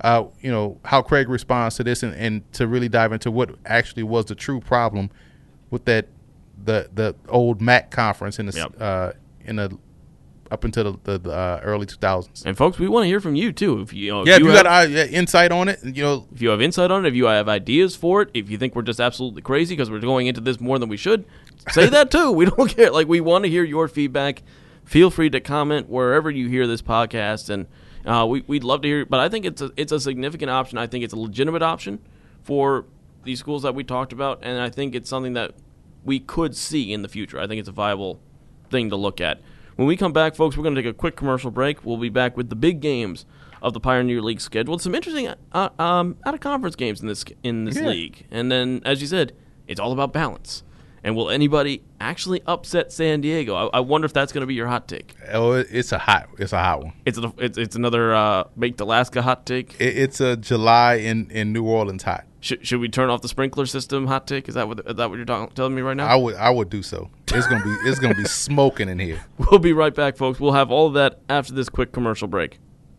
uh, you know how Craig responds to this and, and to really dive into what actually was the true problem with that the the old MAAC conference in the Yep. uh, in the up until the, the, uh, early 2000s. And folks, we want to hear from you too. If you, you know, Yeah, if you have, got uh, insight on it, you know, if you have insight on it, if you have ideas for it, if you think we're just absolutely crazy because we're going into this more than we should, say that too. We don't [LAUGHS] care. Like we want to hear your feedback. Feel free to comment wherever you hear this podcast, and uh, we, we'd love to hear. But I think it's a it's a significant option. I think it's a legitimate option for these schools that we talked about, and I think it's something that we could see in the future. I think it's a viable thing to look at. When we come back, folks, we're going to take a quick commercial break. We'll be back with the big games of the Pioneer League schedule. Some interesting uh, um, out of conference games in this in this Yeah. league, and then as you said, it's all about balance. And will anybody actually upset San Diego? I, I wonder if that's going to be your hot take. oh, it's a hot it's a hot one. It's a, it's, it's another uh, baked Alaska hot take. It, it's a July in in New Orleans hot. Should, should we turn off the sprinkler system hot take? Is that what is that what you're talking, telling me right now? I would I would do so. It's gonna be it's gonna be [LAUGHS] smoking in here. We'll be right back, folks. We'll have all of that after this quick commercial break.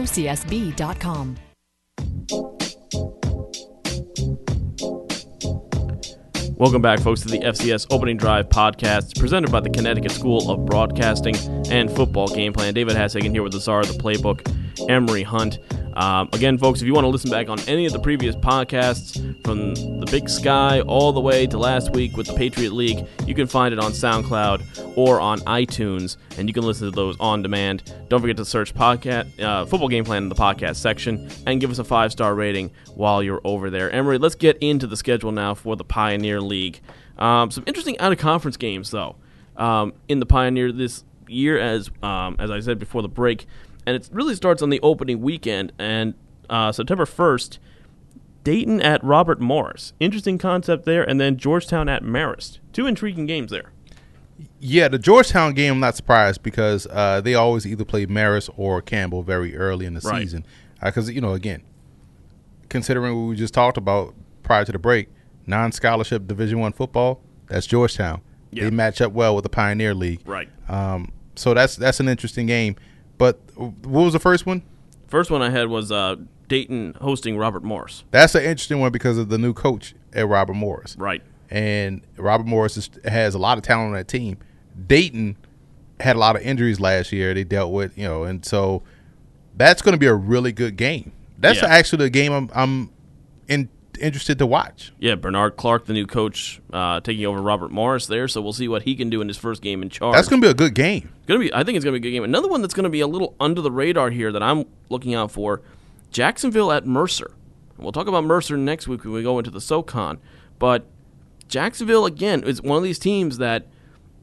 gocsb.com. Welcome back, folks, to the FCS Opening Drive podcast presented by the Connecticut School of Broadcasting and Football Game Plan. David Hassagen here with the czar of the playbook, Emory Hunt. Um, again, folks, if you want to listen back on any of the previous podcasts from the Big Sky all the way to last week with the Patriot League, you can find it on SoundCloud or on iTunes, and you can listen to those on demand. Don't forget to search podcast uh, Football Game Plan in the podcast section and give us a five star rating while you're over there. Emory, let's get into the schedule now for the Pioneer League. Um, some interesting out of conference games though um, in the Pioneer this year, as um, as I said before the break, and it really starts on the opening weekend and uh, September first. Dayton at Robert Morris. Interesting concept there, and then Georgetown at Marist. Two intriguing games there. Yeah, the Georgetown game, I'm not surprised because uh, they always either play Marist or Campbell very early in the Right. season. Because, you know, again, considering what we just talked about prior to the break, non scholarship Division One football, that's Georgetown. Yeah. They match up well with the Pioneer League. Right. Um, so that's that's an interesting game. But what was the first one? First one I had was uh, Dayton hosting Robert Morris. That's an interesting one because of the new coach at Robert Morris. Right. and Robert Morris is, has a lot of talent on that team. Dayton had a lot of injuries last year. They dealt with, you know, and so that's going to be a really good game. That's Yeah. actually the game I'm I'm in, interested to watch. Yeah, Bernard Clark, the new coach, uh, taking over Robert Morris there. So we'll see what he can do in his first game in charge. That's going to be a good game. Gonna be. I think it's gonna be a good game. Another one that's gonna be a little under the radar here that I'm looking out for: Jacksonville at Mercer. And we'll talk about Mercer next week when we go into the SoCon. But Jacksonville again is one of these teams that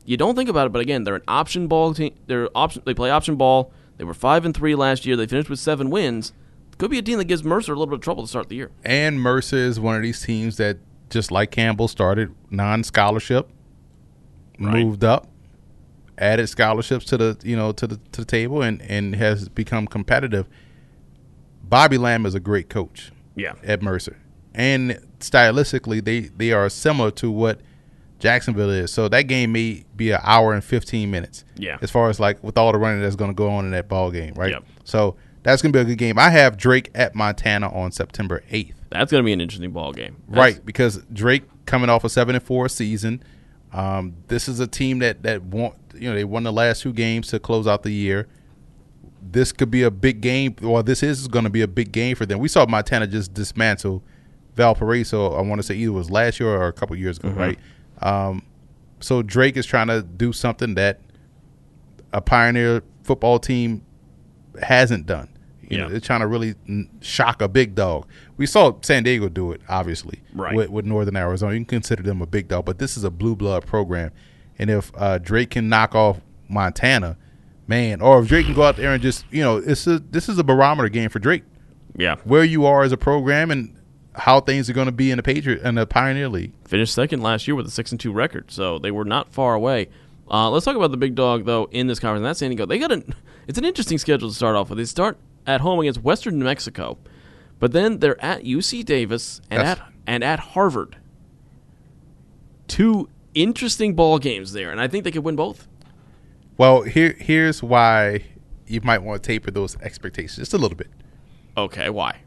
you don't think about it, but again, they're an option ball team. They're option. They play option ball. They were five and three last year. They finished with seven wins. Could be a team that gives Mercer a little bit of trouble to start the year. And Mercer is one of these teams that, just like Campbell, started non-scholarship, Right. moved up, added scholarships to the you know to the to the table, and and has become competitive. Bobby Lamb is a great coach Yeah. at Mercer, and stylistically, they they are similar to what Jacksonville is. So that game may be an hour and fifteen minutes. Yeah. as far as like with all the running that's going to go on in that ball game, right? Yep. So that's going to be a good game. I have Drake at Montana on September eighth. That's gonna be an interesting ball game. That's- Right, because Drake coming off a seven and four season. Um, this is a team that that won. You know, they won the last two games to close out the year. This could be a big game. Well, this is going to be a big game for them. We saw Montana just dismantle Valparaiso. I want to say either was last year or a couple years ago, right? Um, so Drake is trying to do something that a Pioneer football team hasn't done. You know, they're trying to really shock a big dog. We saw San Diego do it, obviously, Right. with, with Northern Arizona. You can consider them a big dog, but this is a blue blood program. And if uh, Drake can knock off Montana, man, or if Drake can go out there and just, you know, it's a, this is a barometer game for Drake, Yeah. where you are as a program and how things are going to be in the Patriot and the Pioneer League. finished second last year with a six and two record, so they were not far away. Uh, let's talk about the big dog though in this conference. and That's San Diego. They got an. It's an interesting schedule to start off with. They start at home against Western New Mexico, but then they're at UC Davis and Yes. at and at Harvard. Two interesting ball games there, and I think they could win both. Well, here here's why you might want to taper those expectations just a little bit. Okay, why?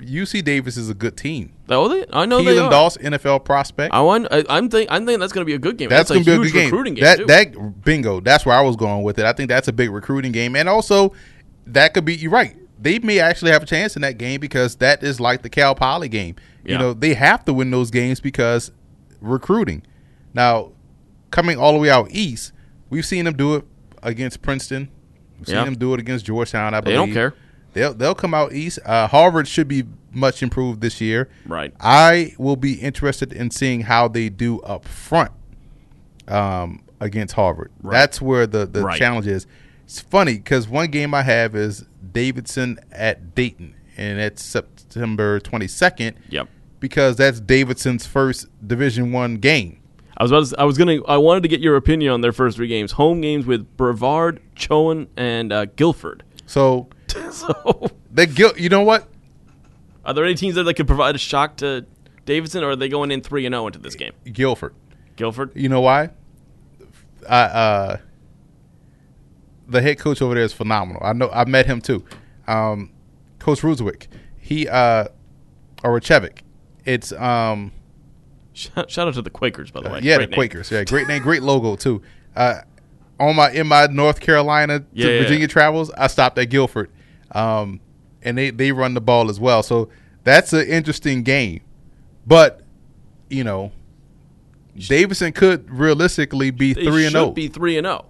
UC Davis is a good team. Oh, they, I know they Keelan are. Doss, NFL prospect. I want. I, I'm think. I'm thinking that's going to be a good game. That's, That's, gonna a be a huge good game. recruiting game. that that bingo. That's where I was going with it. I think that's a big recruiting game, and also that could be. You're right. They may actually have a chance in that game because that is like the Cal Poly game. You know, they have to win those games because recruiting. Now, coming all the way out east, we've seen them do it against Princeton. We've seen Yeah. them do it against Georgetown. I believe They don't care. They'll they'll come out east. Uh, Harvard should be much improved this year. Right. I will be interested in seeing how they do up front um, against Harvard. That's where the, the Right. challenge is. It's funny because one game I have is Davidson at Dayton, and it's September 22nd. Yep. Because that's Davidson's first Division One game. I was about to, I was gonna I wanted to get your opinion on their first three games. Home games with Brevard, Chowan, and uh, Guilford. So [LAUGHS] So, they guilt. You know what? are there any teams there that could provide a shock to Davidson, or are they going in three and zero into this game? Guilford. Guilford. You know why? I uh the head coach over there is phenomenal. I know I met him too. Um Coach Ruzwick. He uh or Rechevic. It's um Shout, out to the Quakers, by the way. yeah, Great the name. Quakers. Yeah, great name, great logo too. Uh on my in my North Carolina to Yeah, yeah, Virginia yeah. travels, I stopped at Guilford. Um and they they run the ball as well. So that's an interesting game. But, you know, Davidson could realistically be three and oh. should zero. be three and zero.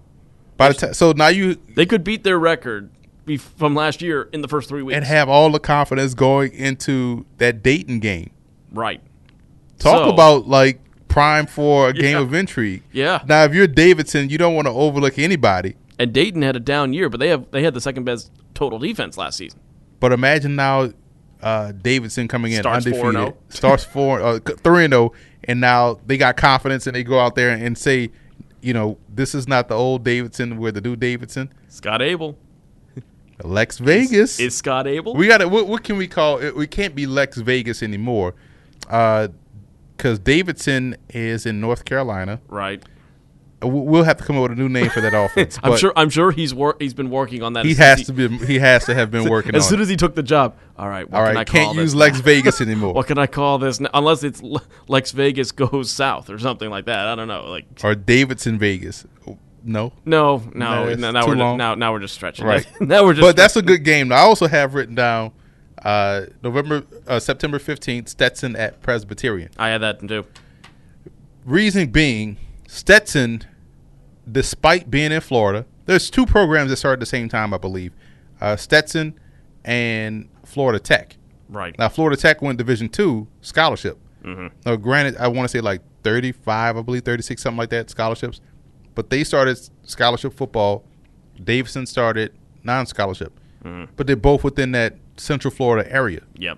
By the time, so now you They could beat their record be- from last year in the first three weeks. and have all the confidence going into that Dayton game. right. Talk So- about like prime for a game Yeah. of intrigue. Yeah. Now, if you're Davidson, you don't want to overlook anybody. And Dayton had a down year, but they have they had the second best total defense last season. But imagine now uh, Davidson coming in Starts undefeated, 4-0. starts four, uh, three and zero, and now they got confidence and they go out there and say, you know, this is not the old Davidson. We're the new Davidson. Scott Abell [LAUGHS] Lex Vegas is Scott Abell. We got to what, what can we call it? We can't be Lex Vegas anymore, uh, because Davidson is in North Carolina. right. We- We'll have to come up with a new name for that [LAUGHS] offense. I'm sure. I'm sure he's wor- he's been working on that. he as soon as has to be. He has to have been [LAUGHS] working As on. soon it. as he took the job. All right. What All Can I call can't this use? Lex Vegas [LAUGHS] anymore, What can I call this? Now? Unless it's Lex Vegas goes south or something like that. I don't know. Like or Davidson Vegas. No, no, no, No, no. now we're long. now now we're just stretching. Right. now we're just. but that's a good game. I also have written down Uh, November, uh, September fifteenth, Stetson at Presbyterian. I had that too. Reason being, Stetson, despite being in Florida, there's two programs that start at the same time, I believe. Uh, Stetson and Florida Tech. Right. Now, Florida Tech went Division two scholarship. Now, granted, I want to say like 35, I believe 36, something like that scholarships. But they started scholarship football. Davidson started non-scholarship. But they're both within that Central Florida area. Yep.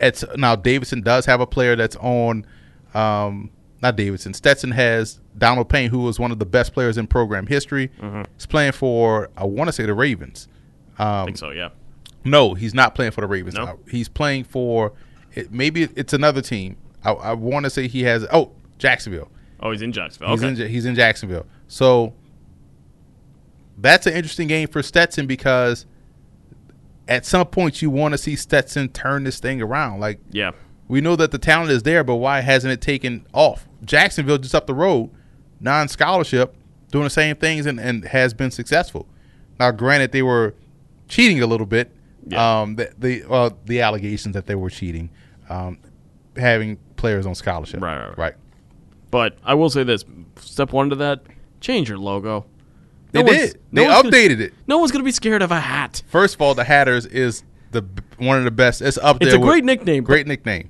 It's now Davidson does have a player that's on. Um, not Davidson. Stetson has Donald Payne, who was one of the best players in program history. Mm-hmm. He's playing for I want to say the Ravens. I um, think so. Yeah. No, he's not playing for the Ravens. No? He's playing for it, maybe it's another team. I, I want to say he has. Oh, Jacksonville. Oh, he's in Jacksonville. He's Okay. in he's in Jacksonville. So that's an interesting game for Stetson because at some point you want to see Stetson turn this thing around. Like yeah. We know that the talent is there, but why hasn't it taken off? Jacksonville just up the road, non-scholarship, doing the same things and, and has been successful. Now, granted, they were cheating a little bit. Yeah. Um, the the, uh, the allegations that they were cheating, um, having players on scholarship. Right, right, right. right. But I will say this: step one to that, change your logo. They one's- did. They one's gonna- updated it. no one's gonna be scared of a hat. First of all, the Hatters is the one of the best. It's up there. It's a great nickname. Great nickname.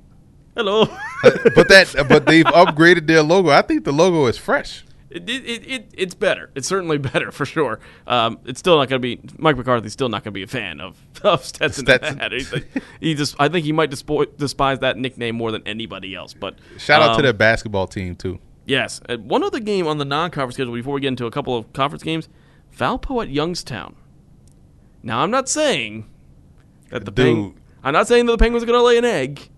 Hello. but that but they've upgraded their logo. I think the logo is fresh. It, it, it, it, it's better. It's certainly [LAUGHS] better for sure. Um, it's still not going to be Mike McCarthy's still not going to be a fan of [LAUGHS] of Stetson. Stetson. He, he just I think he might despo- despise that nickname more than anybody else. But Shout out to um, their basketball team too. Yes. Uh, one other game on the non-conference schedule before we get into a couple of conference games. Valpo at Youngstown. Now I'm not saying that the Peng- I'm not saying that the Penguins are going to lay an egg.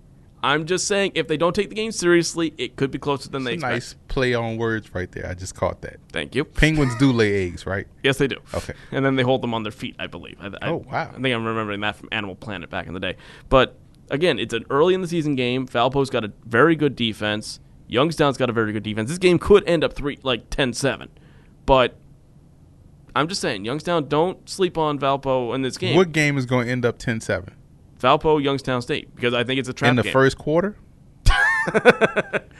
I'm just saying if they don't take the game seriously, it could be closer than they It's a expect. nice play on words right there. I just caught that. Thank you. Penguins do lay eggs, right? [LAUGHS] Yes, they do. Okay. And then they hold them on their feet, I believe. I, I- Oh, wow. I think I'm remembering that from Animal Planet back in the day. But again, it's an early in the season game. Valpo's got a very good defense. Youngstown's got a very good defense. This game could end up three like 10-7. But I'm just saying, Youngstown, don't sleep on Valpo in this game. What game is going to end up 10-7? Valpo, Youngstown State, because I think it's a trap In the game. first quarter? [LAUGHS]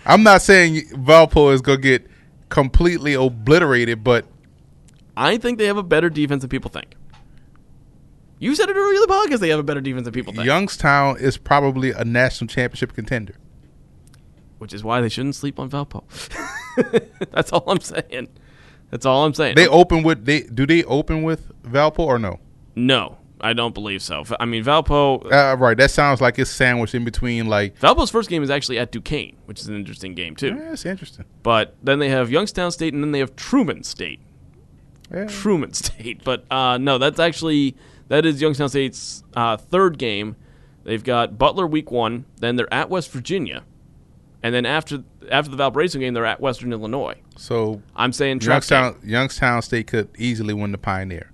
I'm not saying Valpo is going to get completely obliterated, but I think they have a better defense than people think. You said it earlier in the podcast. They have a better defense than people think. Youngstown is probably a national championship contender. which is why they shouldn't sleep on Valpo. [LAUGHS] That's all I'm saying. That's all I'm saying. They open with they do they open with Valpo or no? no, I don't believe so. I mean, Valpo. Uh, right, that sounds like it's sandwiched in between like Valpo's first game is actually at Duquesne, which is an interesting game too. yeah, it's interesting. But then they have Youngstown State, and then they have Truman State. Yeah. Truman [LAUGHS] State, but uh, no, that's actually that is Youngstown State's uh, third game. They've got Butler week one, then they're at West Virginia, and then after after the Valparaiso game, they're at Western Illinois. So I'm saying. Youngstown Youngstown State could easily win the Pioneer.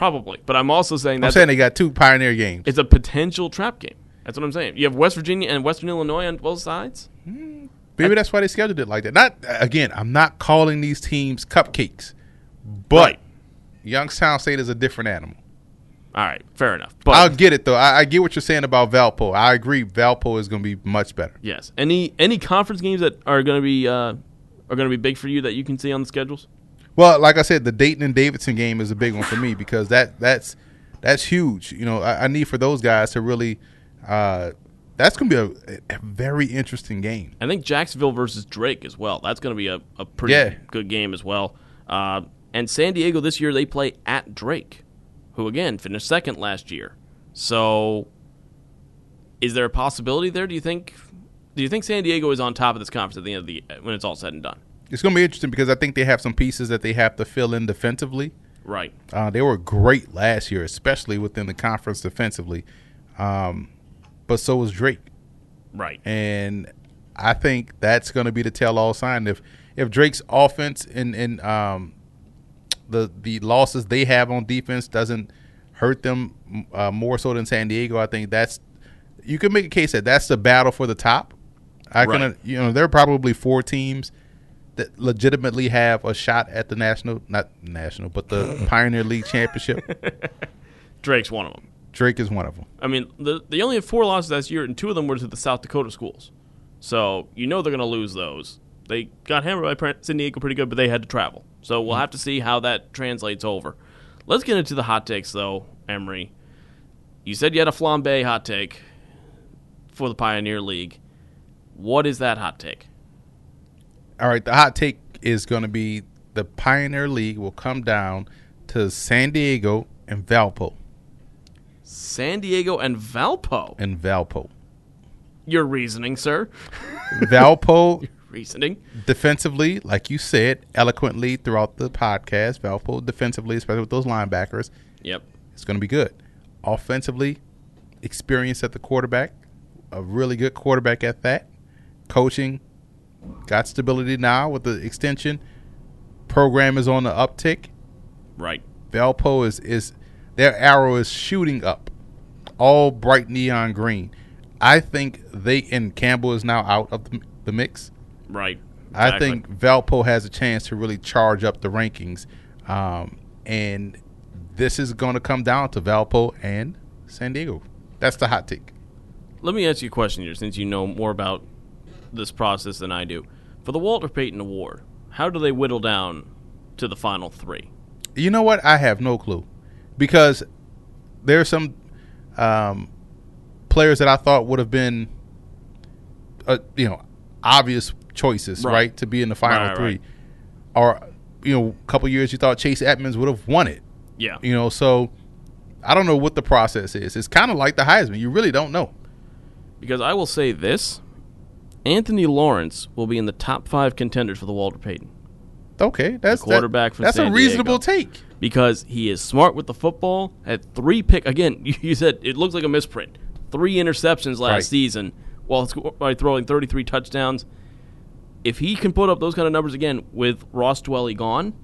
Probably, but I'm also saying that I'm saying they got two Pioneer games. it's a potential trap game. That's what I'm saying. You have West Virginia and Western Illinois on both sides. Maybe that's why they scheduled it like that. Not again. I'm not calling these teams cupcakes, but Right. Youngstown State is a different animal. All right, fair enough. But I'll get it though. I, I get what you're saying about Valpo. I agree. Valpo is going to be much better. yes, any any conference games that are going to be uh, are going to be big for you that you can see on the schedules. Well, like I said, the Dayton and Davidson game is a big one for me because that that's that's huge. You know, I, I need for those guys to really. Uh, that's going to be a, a very interesting game. I think Jacksonville versus Drake as well. That's going to be a, a pretty Yeah. good game as well. Uh, and San Diego this year they play at Drake, who again finished second last year. So, is there a possibility there? Do you think? Do you think San Diego is on top of this conference at the end of the when it's all said and done? It's going to be interesting because I think they have some pieces that they have to fill in defensively. Right. Uh, they were great last year, especially within the conference defensively. Um, but so was Drake, Right. and I think that's going to be the tell-all sign. If if Drake's offense and and um, the the losses they have on defense doesn't hurt them uh, more so than San Diego, I think that's you can make a case that that's the battle for the top. I Right. can, you know, there are probably four teams that legitimately have a shot at the national, not national, but the [LAUGHS] Pioneer League championship. [LAUGHS] Drake's one of them. Drake is one of them. I mean, the, they only had four losses last year, and two of them were to the South Dakota schools. So you know they're going to lose those. They got hammered by San Diego pretty good, but they had to travel. So we'll mm-hmm. have to see how that translates over. Let's get into the hot takes, though, Emory. You said you had a flambe hot take for the Pioneer League. What is that hot take? All right, the hot take is going to be the Pioneer League will come down to San Diego and Valpo. San Diego and Valpo. And Valpo. Your reasoning, sir. Valpo [LAUGHS] reasoning defensively, like you said eloquently throughout the podcast. Valpo defensively, especially with those linebackers. Yep, it's going to be good. Offensively, experience at the quarterback, a really good quarterback at that. Coaching, got stability now with the extension. Program is on the uptick. Right. Valpo is is their arrow is shooting up, all bright neon green. I think they and Campbell is now out of the, the mix. Right. Exactly. I think Valpo has a chance to really charge up the rankings, um, and this is going to come down to Valpo and San Diego. That's the hot take. Let me ask you a question here, since you know more about this process than I do. For the Walter Payton Award, how do they whittle down to the final three? You know what? I have no clue because there are some um, players that I thought would have been, uh, you know, obvious choices, right. right, to be in the final right, three. Right. Or, you know, a couple years you thought Chase Edmonds would have won it. Yeah. You know, so I don't know what the process is. It's kind of like the Heisman. You really don't know. Because I will say this Anthony Lawrence will be in the top five contenders for the Walter Payton. Okay, that's the quarterback that, from that's San a reasonable Diego. take because he is smart with the football. Had three pick again. [LAUGHS] You said it looks like a misprint. Three interceptions last right. season while by throwing 33 touchdowns. If he can put up those kind of numbers again with Ross Dwelley gone,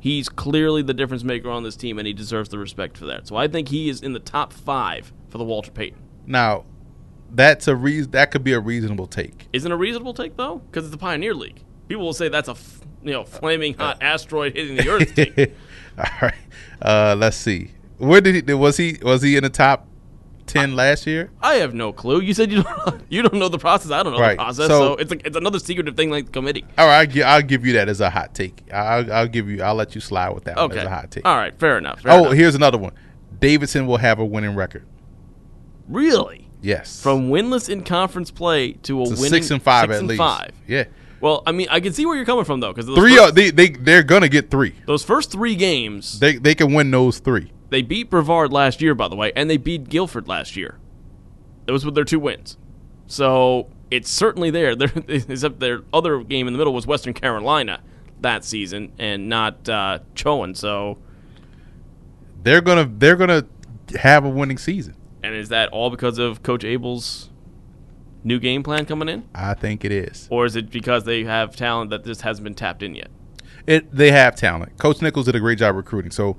he's clearly the difference maker on this team, and he deserves the respect for that. So I think he is in the top five for the Walter Payton. Now, that's a reason. That could be a reasonable take. Isn't a reasonable take though? Because it's the Pioneer League. People will say that's a f- you know flaming hot [LAUGHS] asteroid hitting the Earth. [LAUGHS] All right. Uh, let's see. Where did he was he was he in the top ten last year? I have no clue. You said you don't [LAUGHS] you don't know the process. I don't know right. the process. So, so it's a, it's another secretive thing like the committee. All right, I'll, I'll give you that as a hot take. I'll, I'll, give you. I'll let you slide with that okay. as a hot take. All right, fair enough. Fair oh, enough. here's another one. Davidson will have a winning record. Really? Yes. From winless in conference play to a to winning six and five six at and least. Five. Yeah. Well, I mean, I can see where you're coming from though, because three first, are, they they they're gonna get three. Those first three games, they they can win those three. They beat Brevard last year, by the way, and they beat Guilford last year. Those were their two wins. So it's certainly there. [LAUGHS] there except their other game in the middle was Western Carolina that season, and not uh, Chowan. So they're gonna they're gonna have a winning season. And is that all because of Coach Abell's new game plan coming in? I think it is. Or is it because they have talent that just hasn't been tapped in yet? It they have talent. Coach Nichols did a great job recruiting. So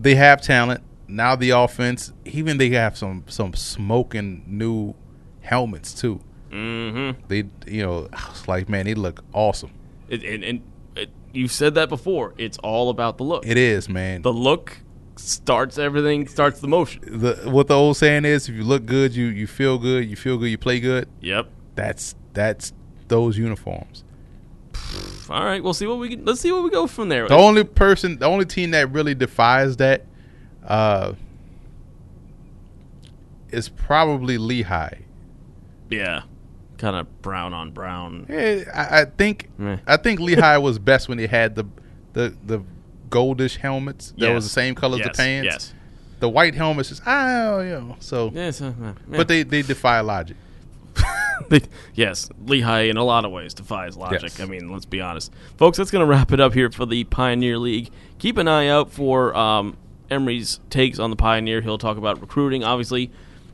they have talent. Now the offense, even they have some some smoking new helmets too. Mm-hmm. They, you know, it's like man, they look awesome. It, and, and it, you said that before. It's all about the look. It is, man. The look starts everything, starts the motion. The what the old saying is, if you look good, you you feel good. You feel good, you play good. Yep. That's that's those uniforms. All right, we'll see what we can. Let's see what we go from there. The only person, the only team that really defies that, uh, is probably Lehigh. Yeah, kind of brown on brown. Yeah, I, I think. I think Lehigh was best when they had the the the goldish helmets that yes. was the same color yes. as the pants. Yes. The white helmets is oh you know so. Yes, uh, yeah. But they they defy logic. [LAUGHS] yes, Lehigh in a lot of ways defies logic. Yes. I mean, let's be honest, folks. That's going to wrap it up here for the Pioneer League. Keep an eye out for um, Emory's takes on the Pioneer. He'll talk about recruiting. Obviously,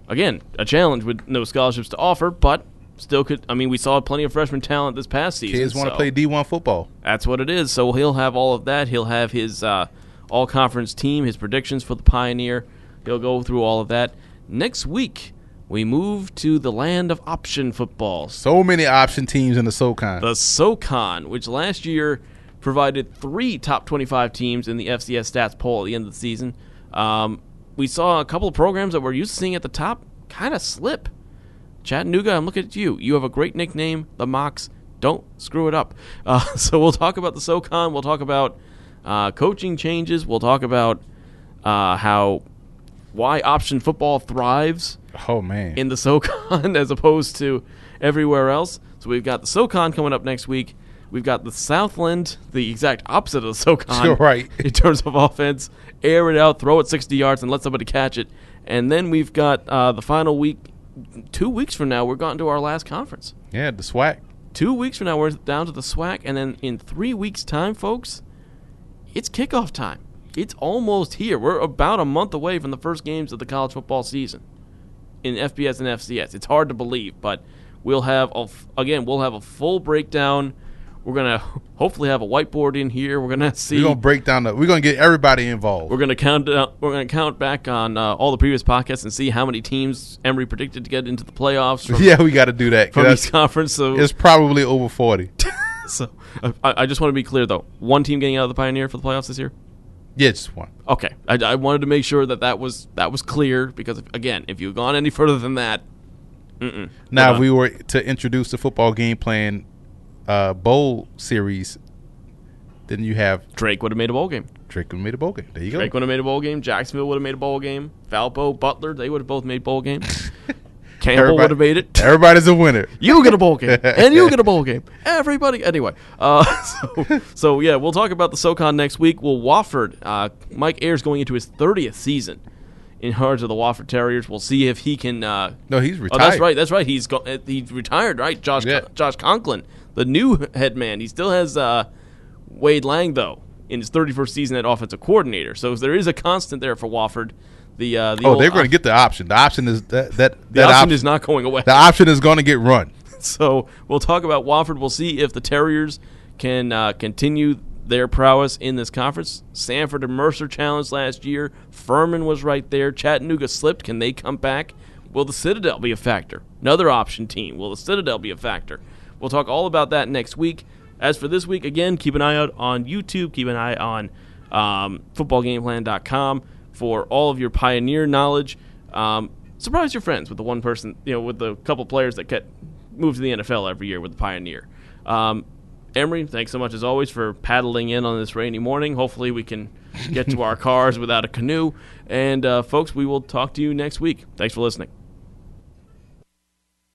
again, a challenge with no scholarships to offer, but still could. I mean, we saw plenty of freshman talent this past season. Kids want to so play D one football. That's what it is. So he'll have all of that. He'll have his uh, all conference team, his predictions for the Pioneer. He'll go through all of that next week. We move to the land of option football. So many option teams in the SoCon. The SoCon, which last year provided three top 25 teams in the FCS stats poll at the end of the season. Um, we saw a couple of programs that we're used to seeing at the top kind of slip. Chattanooga, I'm looking at you. You have a great nickname, the Mocs. Don't screw it up. Uh, [LAUGHS] so we'll talk about the SoCon. We'll talk about uh, coaching changes. We'll talk about uh, how why option football thrives Oh man. in the SoCon [LAUGHS] as opposed to everywhere else. So we've got the SoCon coming up next week. We've got the Southland, the exact opposite of the SoCon. You're [LAUGHS] right. In terms of offense, air it out, throw it 60 yards, and let somebody catch it. And then we've got uh, the final week. Two weeks from now, we're going to our last conference. yeah, the SWAC. Two weeks from now, we're down to the SWAC, and then in three weeks' time, folks, it's kickoff time. It's almost here. We're about a month away from the first games of the college football season in FBS and FCS. It's hard to believe, but we'll have a f- again we'll have a full breakdown. We're gonna hopefully have a whiteboard in here. We're gonna see. We're gonna break down the. We're gonna get everybody involved. We're gonna count. down- We're gonna count back on uh, all the previous podcasts and see how many teams Emory predicted to get into the playoffs from, yeah, we got to do that from each conference. So, it's probably over forty. [LAUGHS] so I, I just want to be clear though. One team getting out of the Pioneer for the playoffs this year. yeah, just one. Okay, I, I wanted to make sure that that was that was clear because if, again, if you've gone any further than that, mm-mm, Now, if we were to introduce the football game plan uh, bowl series, then you have. Drake would have made a bowl game. Drake would have made a bowl game. There you go. Drake would have made a bowl game. Jacksonville would have made a bowl game. Valpo, Butler, they would have both made bowl games. [LAUGHS] Campbell would have made it. Everybody's a winner. [LAUGHS] You get a bowl game, and you get a bowl [LAUGHS] game. Everybody, anyway. Uh, so, so yeah, we'll talk about the SoCon next week. Well, Wofford, uh, Mike Ayers going into his thirtieth season in charge of the Wofford Terriers. We'll see if he can. Uh, No, he's Oh, retired. that's right. That's right. He's go- uh, he's retired, right? Josh Yeah. Josh Conklin, the new head man. He still has uh, Wade Lang though in his 31st season at offensive coordinator. So there is a constant there for Wofford. The, uh, the Oh, they're going to get the option. The option is that that the that option op- is not going away. the option is going to get run. [LAUGHS] So we'll talk about Wofford. We'll see if the Terriers can uh, continue their prowess in this conference. Samford and Mercer challenged last year. Furman was right there. Chattanooga slipped. Can they come back? Will the Citadel be a factor? Another option team. Will the Citadel be a factor? We'll talk all about that next week. As for this week, again, keep an eye out on YouTube. Keep an eye on um, footballgameplan.com for all of your pioneer knowledge. Um, surprise your friends with the one person, you know, with the couple players that get moved to the NFL every year with the pioneer. Um, Emory, thanks so much as always for paddling in on this rainy morning. Hopefully, we can get to our [LAUGHS] cars without a canoe. And uh, folks, we will talk to you next week. Thanks for listening.